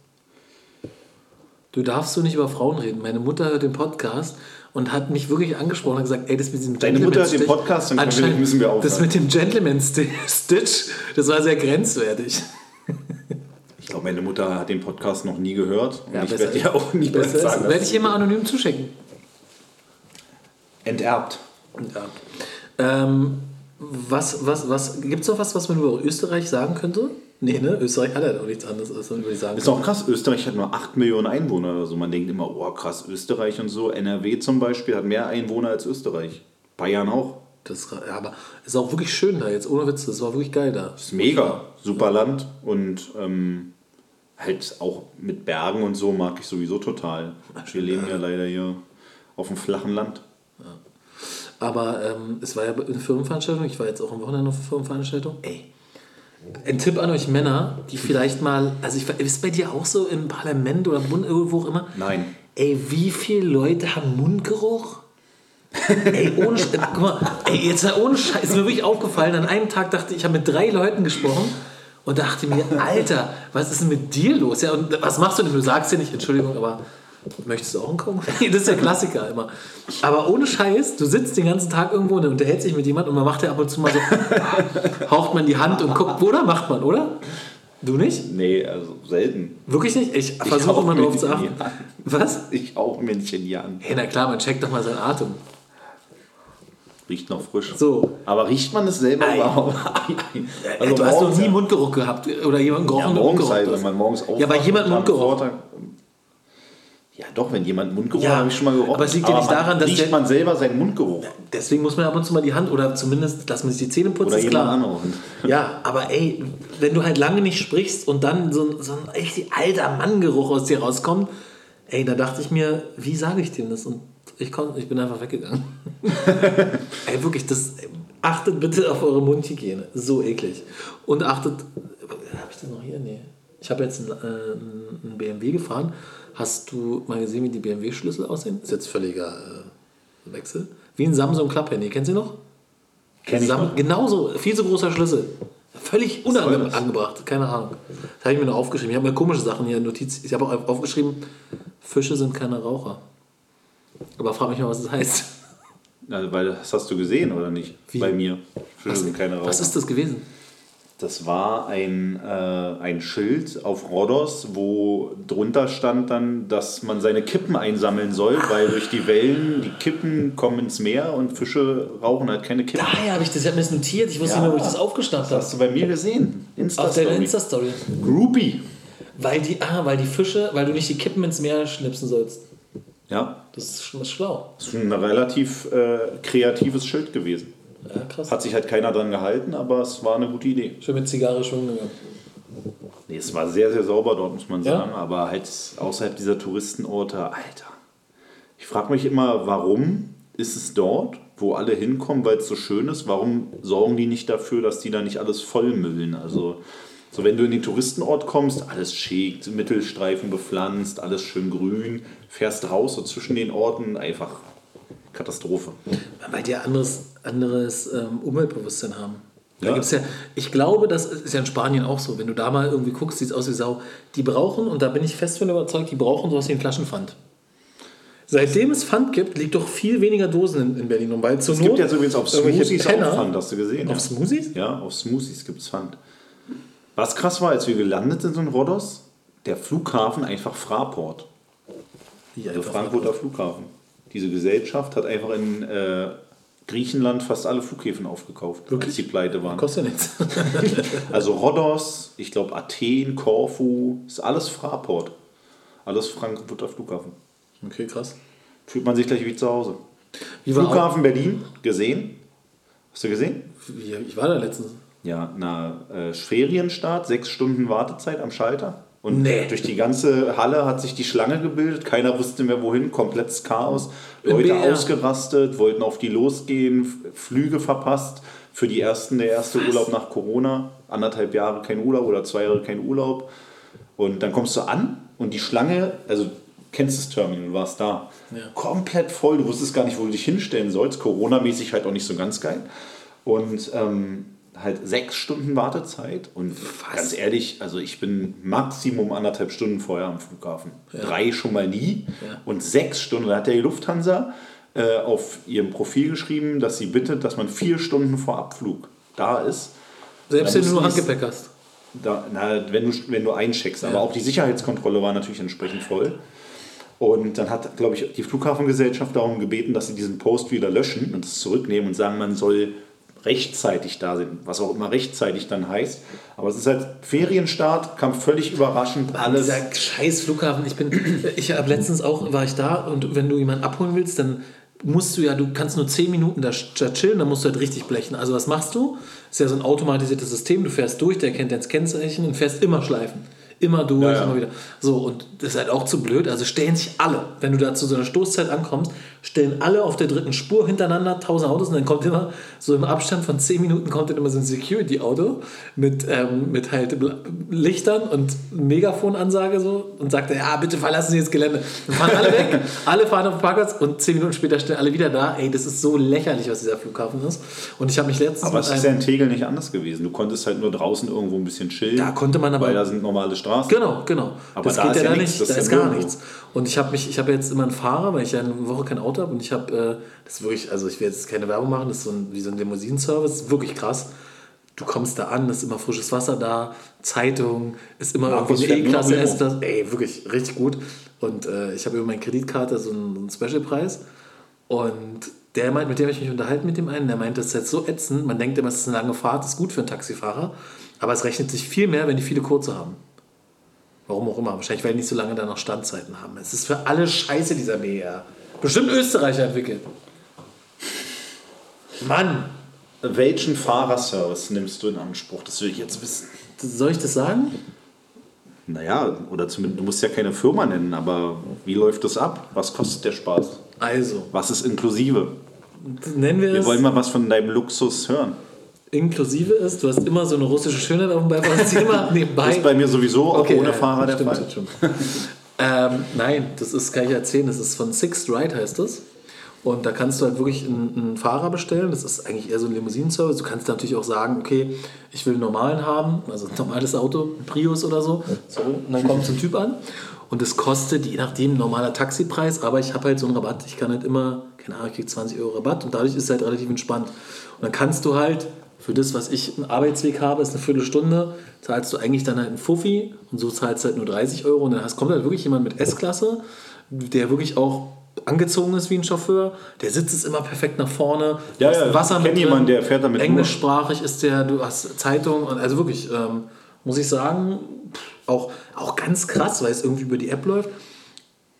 Du darfst so nicht über Frauen reden. Meine Mutter hört den Podcast und hat mich wirklich angesprochen und gesagt, ey, das mit diesem Deine Mutter hört den Podcast, dann wir- müssen wir aufhören. Das mit dem Gentleman-Stitch, das war sehr grenzwertig. Ich glaube, meine Mutter hat den Podcast noch nie gehört. Und Ja, ich werde ja auch nie Besser sagen. ist, werde ich mal anonym zuschicken. Enterbt. Ja. Ähm, was, was, was, gibt es noch was, was man über Österreich sagen könnte? Nee, ne? Österreich hat ja auch nichts anderes, als über die sagen Ist auch krass, Österreich hat nur 8 Millionen Einwohner oder so. Man denkt immer, oh krass, Österreich und so. NRW zum Beispiel hat mehr Einwohner als Österreich. Bayern auch. Das, ja, aber ist auch wirklich schön da jetzt, ohne Witz. Das war wirklich geil da. Ist mega. Super Land. Und ähm, halt auch mit Bergen und so mag ich sowieso total. Wir leben ja leider hier auf dem flachen Land. Aber ähm, es war ja eine Firmenveranstaltung. Ich war jetzt auch am Wochenende auf einer Firmenveranstaltung. Ey, ein Tipp an euch Männer, die vielleicht mal, also ich, ist bei dir auch so im Parlament oder Bund, irgendwo auch immer? Nein. Ey, wie viele Leute haben Mundgeruch? ey, ohne Sch- guck mal, ey, jetzt ohne Scheiß, ist mir wirklich aufgefallen. An einem Tag dachte ich, ich habe mit drei Leuten gesprochen und dachte mir, Alter, was ist denn mit dir los? Ja, und was machst du denn? Du sagst ja nicht, Entschuldigung, aber möchtest du auch einen Kuchen? *laughs* das ist der Klassiker immer. Aber ohne Scheiß, du sitzt den ganzen Tag irgendwo und unterhältst dich mit jemandem und man macht ja ab und zu mal so, *laughs* haucht man die Hand und guckt, oder? Macht man, oder? Du nicht? Nee, also selten. Wirklich nicht? Ich versuche hauch immer drauf zu achten. Was? Ich auch Männchen hier an. Hey, na klar, man checkt doch mal seinen Atem. Riecht noch frisch. So. Aber riecht man es selber Ei. überhaupt? *laughs* Also du hast noch nie ja. Mundgeruch gehabt oder jemanden Ja, gerochen, der morgens Mundgeruch halt, wenn man morgens aufwacht. Ja, bei jemandem Mundgeruch. Ja, doch, wenn jemand Mundgeruch Ja, hat, habe ich schon mal gerochen. aber es liegt ja nicht daran, dass riecht der- man selber seinen Mundgeruch. Deswegen muss man ab und zu mal die Hand oder zumindest, dass man sich die Zähne putzt, Oder ist klar. anrauchen. Ja, aber ey, wenn du halt lange nicht sprichst und dann so, ein- so ein richtig alter Manngeruch aus dir rauskommt, ey, da dachte ich mir, wie sage ich dem das? Und ich, kon, ich bin einfach weggegangen. *laughs* ey, wirklich, das, achtet bitte auf eure Mundhygiene. So eklig. Und achtet, habe ich das noch hier? Nee. Ich habe jetzt einen, äh, einen BMW gefahren. Hast du mal gesehen, wie die BMW-Schlüssel aussehen? Ist jetzt völliger äh, Wechsel. Wie ein Samsung Club-Handy. Kennt ihr noch? Kenn ich Sam- noch. Genauso, viel zu großer Schlüssel. Völlig unangebracht, keine Ahnung. Das habe ich mir noch aufgeschrieben. Ich habe mir komische Sachen hier, Notiz. Ich habe auch aufgeschrieben, Fische sind keine Raucher. Aber frag mich mal, was das heißt. Also, weil das hast du gesehen, oder nicht? Wie? Bei mir. Fische sind keine Raucher. Was ist das gewesen? Das war ein, äh, ein Schild auf Rhodos, wo drunter stand dann, dass man seine Kippen einsammeln soll, weil durch die Wellen die Kippen kommen ins Meer und Fische rauchen halt keine Kippen. Daher habe ich das, ich habe mir das notiert. Ich wusste Ja. nicht mehr, wo ich das aufgeschnappt Das hast habe. du bei mir gesehen. Auf deiner Insta-Story. Insta-Story. Groupie. Weil die, ah, weil die Fische, weil du nicht die Kippen ins Meer schnipsen sollst. Ja, Das ist schon schlau. das ist ein relativ äh, kreatives Schild gewesen. Ja, krass. Hat sich halt keiner dran gehalten, aber es war eine gute Idee. Schön mit Zigarre schwimmen gegangen. Nee, es war sehr, sehr sauber dort, muss man Ja? sagen. Aber halt außerhalb dieser Touristenorte, Alter. Ich frage mich immer, warum ist es dort, wo alle hinkommen, weil es so schön ist, warum sorgen die nicht dafür, dass die da nicht alles vollmüllen? Also, so wenn du in den Touristenort kommst, alles schick, Mittelstreifen bepflanzt, alles schön grün, fährst raus so zwischen den Orten, einfach Katastrophe. Weil die anderes, anderes ähm, Umweltbewusstsein haben. Da Ja. gibt's ja, ich glaube, das ist ja in Spanien auch so. Wenn du da mal irgendwie guckst, sieht es aus wie Sau. Die brauchen, und da bin ich fest von überzeugt, die brauchen sowas wie einen Flaschenpfand. Seitdem es Pfand gibt, liegt doch viel weniger Dosen in, in Berlin rum. Weil zur Es gibt jetzt übrigens auf Smoothies Penner- auch Pfand, hast du gesehen. Auf ja. Smoothies? Ja, auf Smoothies gibt es Pfand. Was krass war, als wir gelandet sind in Rhodos, der Flughafen einfach Fraport. Ja, Der einfach Frankfurter Flughafen. Diese Gesellschaft hat einfach in äh, Griechenland fast alle Flughäfen aufgekauft, Wirklich? als die pleite waren. Kostet ja nichts. *laughs* Also Rhodos, ich glaube Athen, Korfu, ist alles Fraport. Alles Frankfurter Flughafen. Okay, krass. Fühlt man sich gleich wie zu Hause. Wie Flughafen Berlin, gesehen? Hast du gesehen? Ich war da letztens. Ja, na, äh, Ferienstart, sechs Stunden Wartezeit am Schalter. Und Nee. durch die ganze Halle hat sich die Schlange gebildet. Keiner wusste mehr wohin. Komplettes Chaos. Leute ausgerastet, wollten auf die losgehen, Flüge verpasst. Für die ersten der erste Urlaub nach Corona. Anderthalb Jahre kein Urlaub oder zwei Jahre kein Urlaub. Und dann kommst du an und die Schlange, also kennst das Terminal, du warst da, Ja. komplett voll. Du wusstest gar nicht, wo du dich hinstellen sollst. Corona-mäßig halt auch nicht so ganz geil. Und ähm, halt sechs Stunden Wartezeit. Und ganz ehrlich, also ich bin Maximum anderthalb Stunden vorher am Flughafen. Drei schon mal nie. Ja. Und sechs Stunden, da hat der Lufthansa äh, auf ihrem Profil geschrieben, dass sie bittet, dass man vier Stunden vor Abflug da ist. Selbst wenn du nur Handgepäck hast. da, na, wenn, du, wenn du eincheckst. Aber Ja. auch die Sicherheitskontrolle war natürlich entsprechend voll. Und dann hat, glaube ich, die Flughafengesellschaft darum gebeten, dass sie diesen Post wieder löschen und es zurücknehmen und sagen, man soll rechtzeitig da sein, was auch immer rechtzeitig dann heißt. Aber es ist halt Ferienstart, kam völlig überraschend alles. Dieser scheiß Flughafen. Ich bin, ich habe letztens auch, war ich da und wenn du jemanden abholen willst, dann musst du ja, du kannst nur 10 Minuten da, da chillen, dann musst du halt richtig blechen. Also was machst du? ist ja so ein automatisiertes System, du fährst durch, der kennt dein Kennzeichen und fährst immer Schleifen. Immer durch, Ja, ja. immer wieder. So, und das ist halt auch zu blöd. Also stellen sich alle, wenn du da zu so einer Stoßzeit ankommst, stellen alle auf der dritten Spur hintereinander tausend Autos und dann kommt immer so im Abstand von zehn Minuten kommt dann immer so ein Security-Auto mit, ähm, mit halt Lichtern und Megafonansage so und sagt, ja, bitte verlassen Sie das Gelände. Dann fahren alle weg, *laughs* alle fahren auf den Parkplatz und zehn Minuten später stehen alle wieder da. Ey, das ist so lächerlich, was dieser Flughafen ist. Und ich habe mich letztens Aber es ist ja in Tegel nicht anders gewesen. Du konntest halt nur draußen irgendwo ein bisschen chillen. Da konnte man aber- Weil da sind normale Straßen. Genau, genau. Aber das da geht ja, ja da nichts, nicht, das da ist gar nirgendwo. nichts. Und ich habe mich, ich habe jetzt immer einen Fahrer, weil ich ja eine Woche kein Auto habe und ich habe, äh, das ist wirklich, also ich will jetzt keine Werbung machen, das ist so ein, wie so ein Limousinenservice, wirklich krass. Du kommst da an, ist immer frisches Wasser da, Zeitung, ist immer Markus irgendwie eine E-Klasse, das, ey, wirklich richtig gut. Und äh, ich habe über meine Kreditkarte so einen, einen Specialpreis und der meint, mit dem habe ich mich unterhalten mit dem einen, der meint, das ist jetzt so ätzend, man denkt immer, es ist eine lange Fahrt, ist gut für einen Taxifahrer, aber es rechnet sich viel mehr, wenn die viele kurze haben. Warum auch immer. Wahrscheinlich, weil die nicht so lange da noch Standzeiten haben. Es ist für alle scheiße, dieser BR. Bestimmt Österreicher entwickelt. Mann, Welchen Fahrerservice nimmst du in Anspruch? Das will ich jetzt wissen. soll ich das sagen? Naja, oder zumindest, du musst ja keine Firma nennen, aber wie läuft das ab? Was kostet der Spaß? Also, Was ist inklusive? nennen wir Wir es wollen mal was von deinem Luxus hören. Inklusive ist, du hast immer so eine russische Schönheit auf dem Beifahrerzimmer *laughs* nebenbei. Das ist bei mir sowieso auch Okay, ohne ja, Fahrer der stimmt, Fall. stimmt. ähm, nein, das ist, kann ich erzählen, das ist von Sixth Ride heißt das. Und da kannst du halt wirklich einen, einen Fahrer bestellen. Das ist eigentlich eher so ein Limousinenservice. Du kannst natürlich auch sagen, okay, ich will einen normalen haben, also ein normales Auto, ein Prius oder so. so und dann kommt so ein Typ an. Und es kostet, je nachdem, normaler Taxipreis, aber ich habe halt so einen Rabatt. Ich kann halt immer, keine Ahnung, ich kriege 20 Euro Rabatt und dadurch ist es halt relativ entspannt. Und dann kannst du halt für das, was ich einen Arbeitsweg habe, ist eine Viertelstunde, zahlst du eigentlich dann halt einen Fuffi und so zahlst du halt nur 30 Euro. Und dann hast, kommt halt wirklich jemand mit S-Klasse, der wirklich auch angezogen ist wie ein Chauffeur, der Sitz ist immer perfekt nach vorne, Ja, ja, Wasser ich mit kenn jemanden, der fährt damit englischsprachig ist der, du hast Zeitung und also wirklich, ähm, muss ich sagen, auch, auch ganz krass, weil es irgendwie über die App läuft.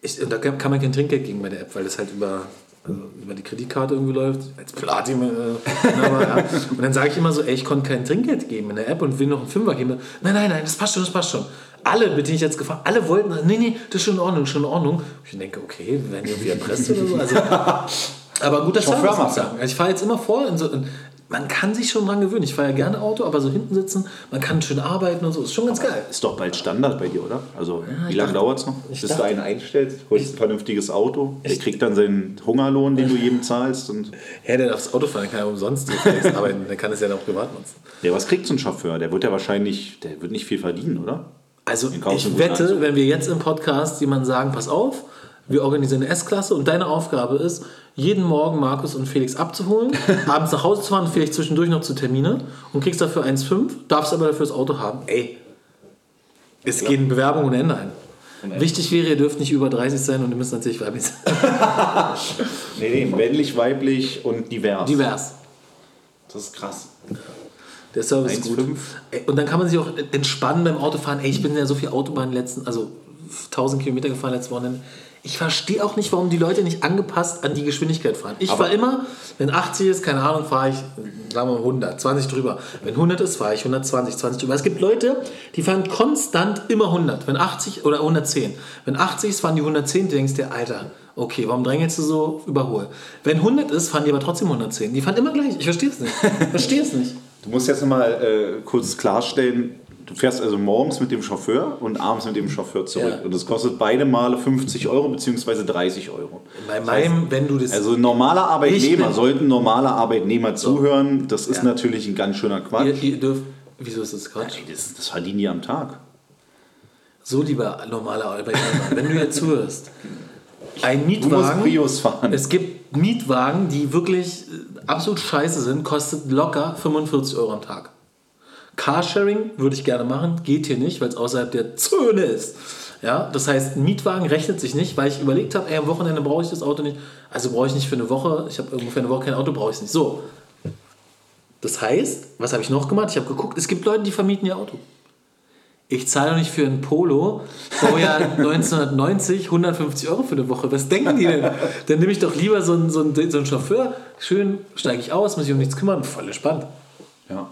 Ich, und da kann kann man kein Trinkgeld gegen bei der App, weil das halt über, also über die Kreditkarte irgendwie läuft. Als Platin. Äh, ja. Und dann sage ich immer so, ey, ich konnte kein Trinkgeld geben in der App und will noch einen Fünfer geben. Nein, nein, nein, das passt schon, das passt schon. Alle, mit denen ich jetzt gefahren alle wollten, nee, nee, das ist schon in Ordnung, schon in Ordnung. Ich denke, okay, wir werden irgendwie erpresst oder so. Also, *laughs* aber guter Service, muss ich Chauffeurmacher. sagen. Also ich fahre jetzt immer vor in so... In, man kann sich schon dran gewöhnen. Ich fahre ja gerne Auto, aber so hinten sitzen, man kann schön arbeiten und so. Ist schon ganz geil. Ist doch bald Standard bei dir, oder? Also, wie ich lange dauert es noch? ich Bis du dachte- einen einstellst, holst ein vernünftiges Auto, der Ich- kriegt dann seinen Hungerlohn, den du *laughs* jedem zahlst. Und Ja, der darf das Auto fahren, kann ja umsonst *laughs* arbeiten. Der kann es ja noch privat nutzen. ja, was kriegt so ein Chauffeur? Der wird ja wahrscheinlich, der wird nicht viel verdienen, oder? Also du ich wette, wenn wir jetzt im Podcast jemandem sagen, pass auf, wir organisieren eine S-Klasse und deine Aufgabe ist, jeden Morgen Markus und Felix abzuholen, *laughs* abends nach Hause zu fahren, vielleicht zwischendurch noch zu Termine und kriegst dafür 1,5, darfst aber dafür das Auto haben. Ey, es gehen Bewerbungen ohne Ende ein. Wichtig wäre, ihr dürft nicht über 30 sein und ihr müsst natürlich weiblich sein. *laughs* Nee, nee, männlich, weiblich und divers. Divers. Das ist krass. Der Service ist 1,5. gut. Ey, Und dann kann man sich auch entspannen beim Autofahren. Ey, ich bin ja so viel Autobahn letzten, also 1000 Kilometer gefahren letztes Wochenende. Ich verstehe auch nicht, warum die Leute nicht angepasst an die Geschwindigkeit fahren. Ich fahre immer, wenn 80 ist, keine Ahnung, fahre ich, sagen wir mal 100, 20 drüber. Wenn 100 ist, fahre ich 120, 20 drüber. Es gibt Leute, die fahren konstant immer 100. Wenn 80 oder 110. Wenn 80 ist, fahren die 110. Du denkst dir, Alter, okay, warum drängelst du so überhol? Wenn 100 ist, fahren die aber trotzdem 110. Die fahren immer gleich. Ich verstehe es nicht. verstehe es nicht. Du musst jetzt nochmal äh, kurz klarstellen, du fährst also morgens mit dem Chauffeur und abends mit dem Chauffeur zurück. Ja. Und das kostet beide Male 50 Euro bzw. 30 Euro. Bei meinem, wenn du das. Also normaler Arbeitnehmer, sollten normale Arbeitnehmer zuhören, das ist Ja. natürlich ein ganz schöner Quatsch. ihr, ihr dürft. Wieso ist das Quatsch? Das, das verdienen die am Tag. So, lieber normaler Arbeitnehmer, wenn du jetzt zuhörst, ein Du musst Mietwagen. Fahren. Es gibt Mietwagen, die wirklich äh, absolut scheiße sind, kostet locker 45 Euro am Tag. Carsharing würde ich gerne machen, geht hier nicht, weil es außerhalb der Zone ist. Ja, das heißt, ein Mietwagen rechnet sich nicht, weil ich überlegt habe, ey, am Wochenende brauche ich das Auto nicht. Also brauche ich nicht für eine Woche. Ich habe irgendwo für eine Woche kein Auto, brauche ich es nicht. So. Das heißt, was habe ich noch gemacht? Ich habe geguckt, es gibt Leute, die vermieten ihr Auto. Ich zahle doch nicht für ein Polo, Baujahr *laughs* 1990, 150 Euro für eine Woche. Was denken die denn? Dann nehme ich doch lieber so einen, so einen, so einen Chauffeur. Schön steige ich aus, muss ich um nichts kümmern. Voll entspannt. Ja.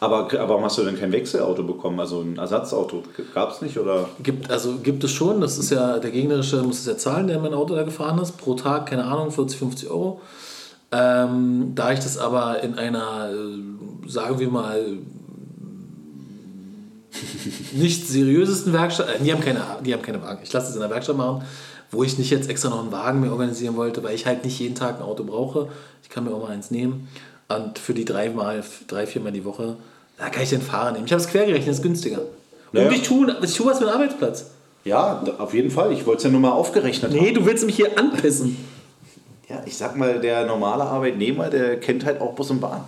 Aber, aber warum hast du denn kein Wechselauto bekommen? Also ein Ersatzauto gab es nicht? Oder? Gibt, also gibt es schon, das ist ja, der gegnerische muss es ja zahlen, der mein Auto da gefahren ist. Pro Tag, keine Ahnung, 40, 50 Euro. Ähm, da ich das aber in einer, äh, sagen wir mal, *laughs* nicht seriösesten Werkstatt, äh, die haben keine, die haben keine Wagen. Ich lasse es in der Werkstatt machen, wo ich nicht jetzt extra noch einen Wagen mir organisieren wollte, weil ich halt nicht jeden Tag ein Auto brauche. Ich kann mir auch mal eins nehmen. Und für die dreimal, drei, viermal die Woche, da kann ich den Fahrer nehmen. Ich habe es quer gerechnet, ist günstiger. Naja. Und ich tue, ich tue was für den Arbeitsplatz. Ja, auf jeden Fall. Ich wollte es ja nur mal aufgerechnet Nee, haben. du willst mich hier anpissen. Ja, ich sag mal, der normale Arbeitnehmer, der kennt halt auch Bus und Bahn.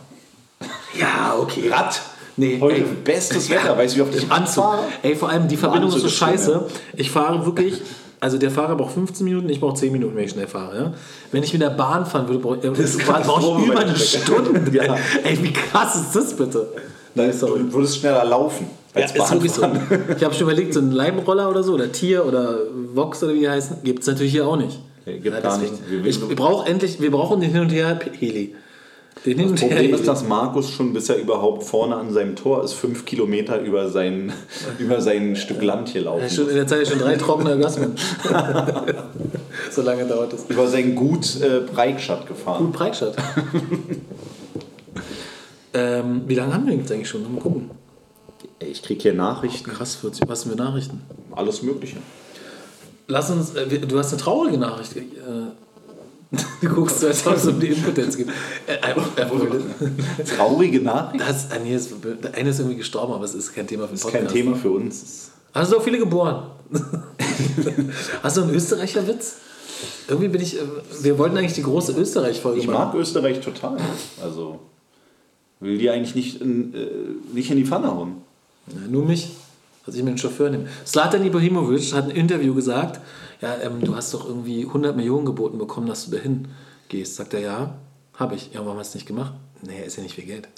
Ja, okay. Rad. Nee, Heute ey. bestes Wetter. Weißt du, wie oft ich Anzug. fahre? Ey, vor allem die Verbindung ist so Anzug ist schön, scheiße. Ich fahre wirklich, also der Fahrer braucht 15 Minuten, ich brauche 10 Minuten, wenn ich schnell fahre. Ja? Wenn ich mit der Bahn fahren würde, brauche ich, ich über eine. Stunde. *laughs* Ja. Ey, wie krass ist das bitte? Nein, du würdest schneller laufen Ja, als ist wirklich so. Ich habe schon überlegt, so einen Leimroller oder so, oder Tier oder Vox oder wie die heißen, gibt es natürlich hier auch nicht. Nee, gibt gar deswegen. nicht. Wir- Ich, wir brauchen endlich, wir brauchen den Hin und Her Das Problem ist, dass Markus schon, bis er überhaupt vorne an seinem Tor ist, fünf Kilometer über sein, *laughs* über sein Stück Land hier laufen Ja, schon, muss. in der Zeit schon drei trockene Orgasmen. *laughs* so lange dauert das. Über sein Gut äh, Breitscheid gefahren. Gut Preikstadt. *laughs* ähm, wie lange haben wir jetzt eigentlich schon? Mal gucken. Ich krieg hier Nachrichten, Krass, 40. Was sind wir Nachrichten? alles Mögliche. Lass uns, äh, du hast eine traurige Nachricht. Äh, du guckst so, als ob es um die Impotenz geht. Äh, äh, äh, Traurige Nachrichten. das, eine ist irgendwie gestorben, aber es ist kein Thema für ist kein. Thema für uns. Hast du auch viele geboren? Hast du einen Österreicher Witz? Irgendwie bin ich. Wir wollten eigentlich die große Österreich-Folge Ich mag Österreich total. Also will die eigentlich nicht in, äh, nicht in die Pfanne hauen. Ja, nur mich, dass ich mir einen Chauffeur nehme. Slatan Ibrahimovic hat in einem Interview gesagt, ja, ähm, du hast doch irgendwie 100 Millionen geboten bekommen, dass du dahin gehst. Sagt er, ja, habe ich. Ja, warum hast du es nicht gemacht? Nee, ist ja nicht viel Geld.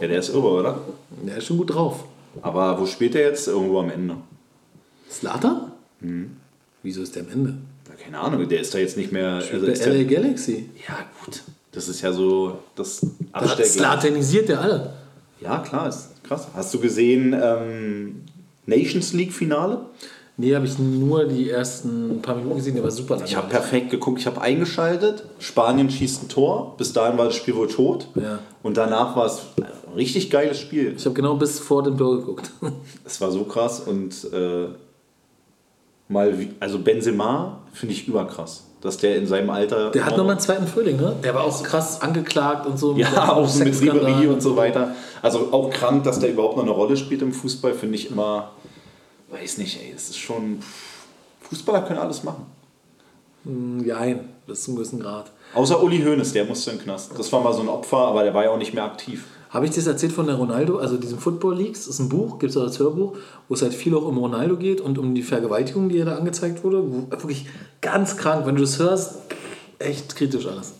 Ja, der ist irre, oder? Der ist schon gut drauf. Aber wo spielt er jetzt? Irgendwo am Ende. Slatan? Wieso ist der am Ende? Ja, keine Ahnung, der ist da jetzt nicht mehr. Also Bei ist LA der, Galaxy. ja, gut. Das ist ja so das Das Abstellgleis. Slatanisiert der alle. Ja, klar, ist krass. Hast du gesehen ähm, Nations League Finale? Nee, habe ich nur die ersten paar Minuten gesehen, der war super Ich habe perfekt geguckt, ich habe eingeschaltet. Spanien schießt ein Tor. Bis dahin war das Spiel wohl tot. Ja. Und danach war es ein richtig geiles Spiel. Ich habe genau bis vor dem Tor geguckt. *laughs* Es war so krass und äh, mal, wie, also Benzema finde ich überkrass, dass der in seinem Alter. Der hat nochmal einen zweiten Frühling, ne? Der war auch krass angeklagt und so. Ja, auch mit Ribery und so weiter. Also auch krank, dass der überhaupt noch eine Rolle spielt im Fußball, finde ich immer. Weiß nicht, ey, es ist schon. Fußballer können alles machen. Nein, bis zum gewissen Grad. Außer Uli Hoeneß, der musste in den Knast. Das war mal so ein Opfer, aber der war ja auch nicht mehr aktiv. Habe ich dir das erzählt von der Ronaldo, also diesem Football Leaks, ist ein Buch, gibt es auch als Hörbuch, wo es halt viel auch um Ronaldo geht und um die Vergewaltigung, die er da angezeigt wurde. Wo, wirklich ganz krank, wenn du das hörst, echt kritisch alles.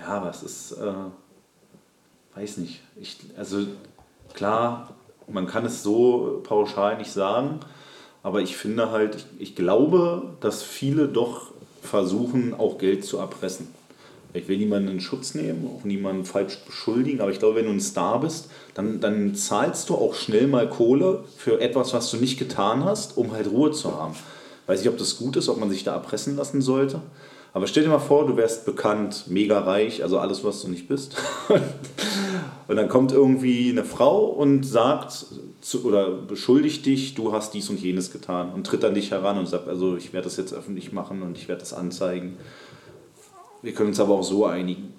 Ja, aber es ist. Äh, weiß nicht. Ich, also klar, man kann es so pauschal nicht sagen. Aber ich finde halt, ich, ich glaube, dass viele doch versuchen, auch Geld zu erpressen. Ich will niemanden in Schutz nehmen, auch niemanden falsch beschuldigen, aber ich glaube, wenn du ein Star bist, dann, dann zahlst du auch schnell mal Kohle für etwas, was du nicht getan hast, um halt Ruhe zu haben. Weiß nicht, ob das gut ist, ob man sich da erpressen lassen sollte. Aber stell dir mal vor, du wärst bekannt, mega reich, also alles, was du nicht bist. *laughs* und dann kommt irgendwie eine Frau und sagt zu, oder beschuldigt dich, du hast dies und jenes getan und tritt an dich heran und sagt, also ich werde das jetzt öffentlich machen und ich werde das anzeigen. Wir können uns aber auch so einigen.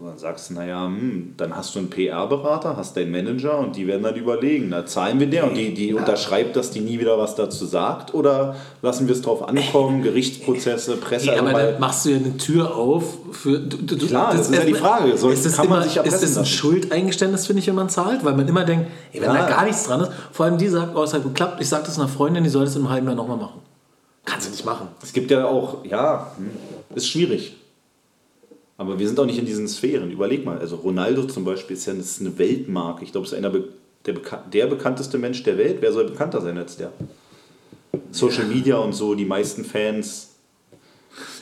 Und dann sagst du, naja, hm, dann hast du einen PR-Berater, hast deinen Manager und die werden dann überlegen, da zahlen wir der und die, die unterschreibt, dass die nie wieder was dazu sagt oder lassen wir es drauf ankommen, Gerichtsprozesse, Presse. Ja, aber dann machst du ja eine Tür auf für. Du, du, Klar, das, ist ja die Frage. Soll, ist das, kann immer, man sich ist das ein? Schuldeingeständnis, finde ich, wenn man zahlt? Weil man immer denkt, ey, wenn ja. da gar nichts dran ist, vor allem die sagt, oh, es hat geklappt, ich sage das einer Freundin, die soll das in einem halben Jahr nochmal machen. Kannst du nicht machen. Es gibt ja auch, ja, hm, ist schwierig. Aber wir sind auch nicht in diesen Sphären. Überleg mal, also Ronaldo zum Beispiel ist ja ist eine Weltmarke. Ich glaube, es ist einer der, der bekannteste Mensch der Welt. Wer soll bekannter sein als der? Social. Media und so, die meisten Fans.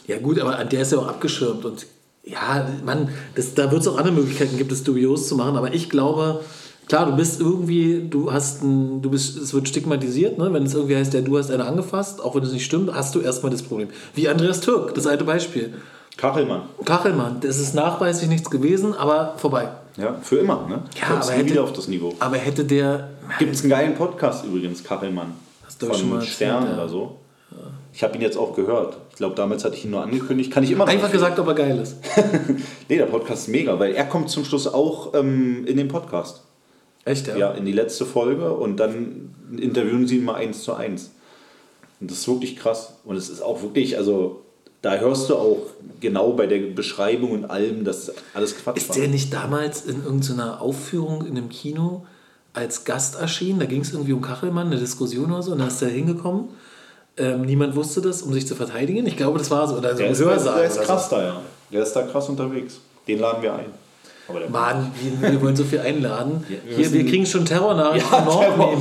Ja gut, aber der ist ja auch abgeschirmt und ja, man, das, da wird es auch andere Möglichkeiten gibt, es dubios zu machen, aber ich glaube, klar, du bist irgendwie, du hast ein, du bist, es wird stigmatisiert, ne? wenn es irgendwie heißt, ja, du hast eine angefasst, auch wenn es nicht stimmt, hast du erstmal das Problem. Wie Andreas Türk, das alte Beispiel. Kachelmann. Kachelmann, das ist nachweislich nichts gewesen, aber vorbei. Ja, für immer, ne? Ja, aber hätte, wieder auf das Niveau. Aber hätte der. Gibt es einen geilen Podcast übrigens, Kachelmann. Hast du von schon mal Stern erzählt, oder so. Ja. Ich habe ihn jetzt auch gehört. Ich glaube, damals hatte ich ihn nur angekündigt. Kann ich immer Einfach gesagt, ob er geil ist. *laughs* nee, der Podcast ist mega, weil er kommt zum Schluss auch ähm, in den Podcast. Echt, ja? Ja, in die letzte Folge und dann interviewen sie ihn mal eins zu eins. Und das ist wirklich krass. Und es ist auch wirklich, also da hörst du auch genau bei der Beschreibung und allem, dass alles Quatsch ist war. Ist der nicht damals in irgendeiner Aufführung in einem Kino als Gast erschienen? Da ging es irgendwie um Kachelmann, eine Diskussion oder so, und dann ist er hingekommen. Ähm, niemand wusste das, um sich zu verteidigen. Ich glaube, das war so. Oder so der, ist, der ist krass so. da, ja. Der ist da krass unterwegs. Den laden wir ein. Mann, wir, wir, wollen so viel einladen. Ja, *laughs* wir, Hier, wir kriegen schon Terrornachrichten ja, Terror.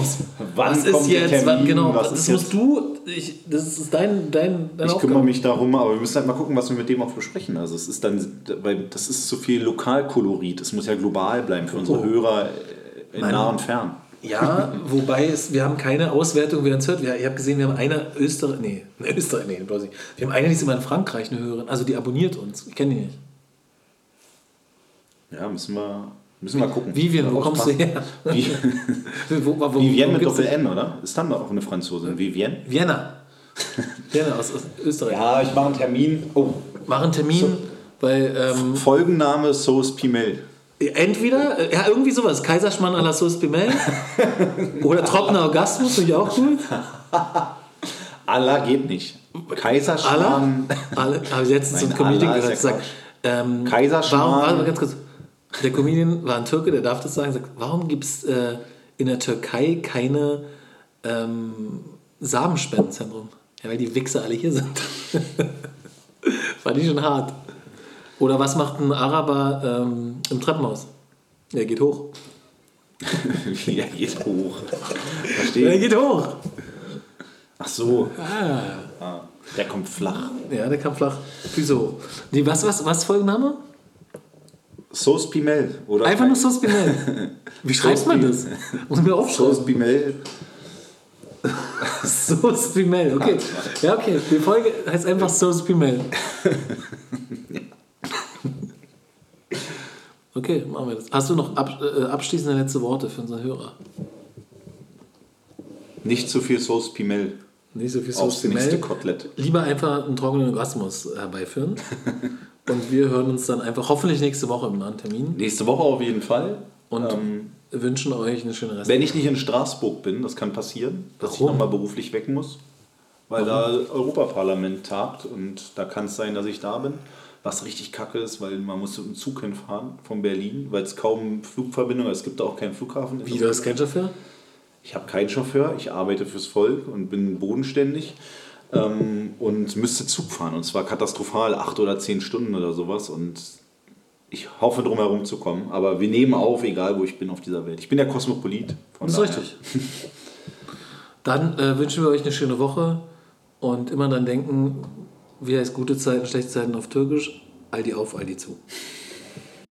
Wann Was ist jetzt? Wann, genau, Was das musst jetzt? du. Ich, das ist dein, dein, dein Ich Aufgabe. kümmere mich darum, aber wir müssen halt mal gucken, was wir mit dem auch besprechen. Also es ist dann, weil das ist so viel Lokalkolorit. Es muss ja global bleiben für unsere oh. Hörer in Meine, nah und fern. Ja, *laughs* wobei es, wir haben keine Auswertung, wer uns hört. Wir, ich habe gesehen, wir haben eine Österreich, nee, eine Österreich, nee, wir haben eine, die ist immer in Frankreich, eine Hörerin, also die abonniert uns. Ich kenne die nicht. Ja, müssen wir, müssen wir gucken. Vivian, wo kommst du her? Wie, *laughs* wo, wo, Vivienne mit Doppel-N, oder? Ist dann auch eine Franzosin. Vivienne? Vienna. *laughs* Vienna aus, Österreich. Ja, ich mache einen Termin. Oh. Mach einen Termin, so. weil... Ähm, Folgenname Sauce Pimel. Entweder, ja, irgendwie sowas. Kaiserschmarrn à la Sauce Pimel. *laughs* oder trockener Orgasmus, finde ich auch gut. Allah geht nicht. Kaiserschmarrn. Allah? Allah? Habe ich letztens ein Comedian gehört, gesagt. Ähm, Kaiserschmarrn. Warum, warte mal ganz kurz. Der Comedian war ein Türke, der darf das sagen, sagt, warum gibt es äh, in der Türkei keine ähm, Samenspendenzentrum? Ja, weil die Wichser alle hier sind. *laughs* Fand ich schon hart. Oder was macht ein Araber ähm, im Treppenhaus? Er geht hoch. *laughs* er geht hoch. Verstehe. Er geht hoch. Ach so. Ah. ah. Der kommt flach. Ja, der kommt flach. Wieso? Die, was, was, was Folgenname? Sauce Pimel. Oder Einfach nur Sauce Pimel. *laughs* Wie schreibt man das? Muss mir aufschreiben. Sauce Pimel. Sauce *laughs* Pimel, okay. Ja, okay. Die Folge heißt einfach Sauce Pimel. *laughs* Okay, machen wir das. Hast du noch ab, äh, abschließende letzte Worte für unsere Hörer? Nicht zu viel Sauce Pimel. Nicht so viel Sauce Pimel. Kotelett. Lieber einfach einen trockenen Orgasmus herbeiführen. Und wir hören uns dann einfach hoffentlich nächste Woche im neuen Termin. Nächste Woche auf jeden Fall. Und ähm, wünschen euch eine schöne Rest. Wenn ich nicht in Straßburg bin, das kann passieren, dass Warum? ich nochmal beruflich weg muss. Weil Warum? da Europaparlament tagt und da kann es sein, dass ich da bin. Was richtig kacke ist, weil man muss mit dem Zug hinfahren von Berlin, weil es kaum Flugverbindung, es gibt auch keinen Flughafen. Wie, du hast keinen Chauffeur? Ich habe keinen Chauffeur, ich arbeite fürs Volk und bin bodenständig ähm, und müsste Zug fahren. Und zwar katastrophal, acht oder zehn Stunden oder sowas. Und ich hoffe, drum herum zu kommen. Aber wir nehmen auf, egal wo ich bin auf dieser Welt. Ich bin der Kosmopolit. das ist richtig. Dann äh, wünschen wir euch eine schöne Woche und immer dran denken, wie heißt gute Zeiten, schlechte Zeiten auf Türkisch? Aldi auf, Aldi zu.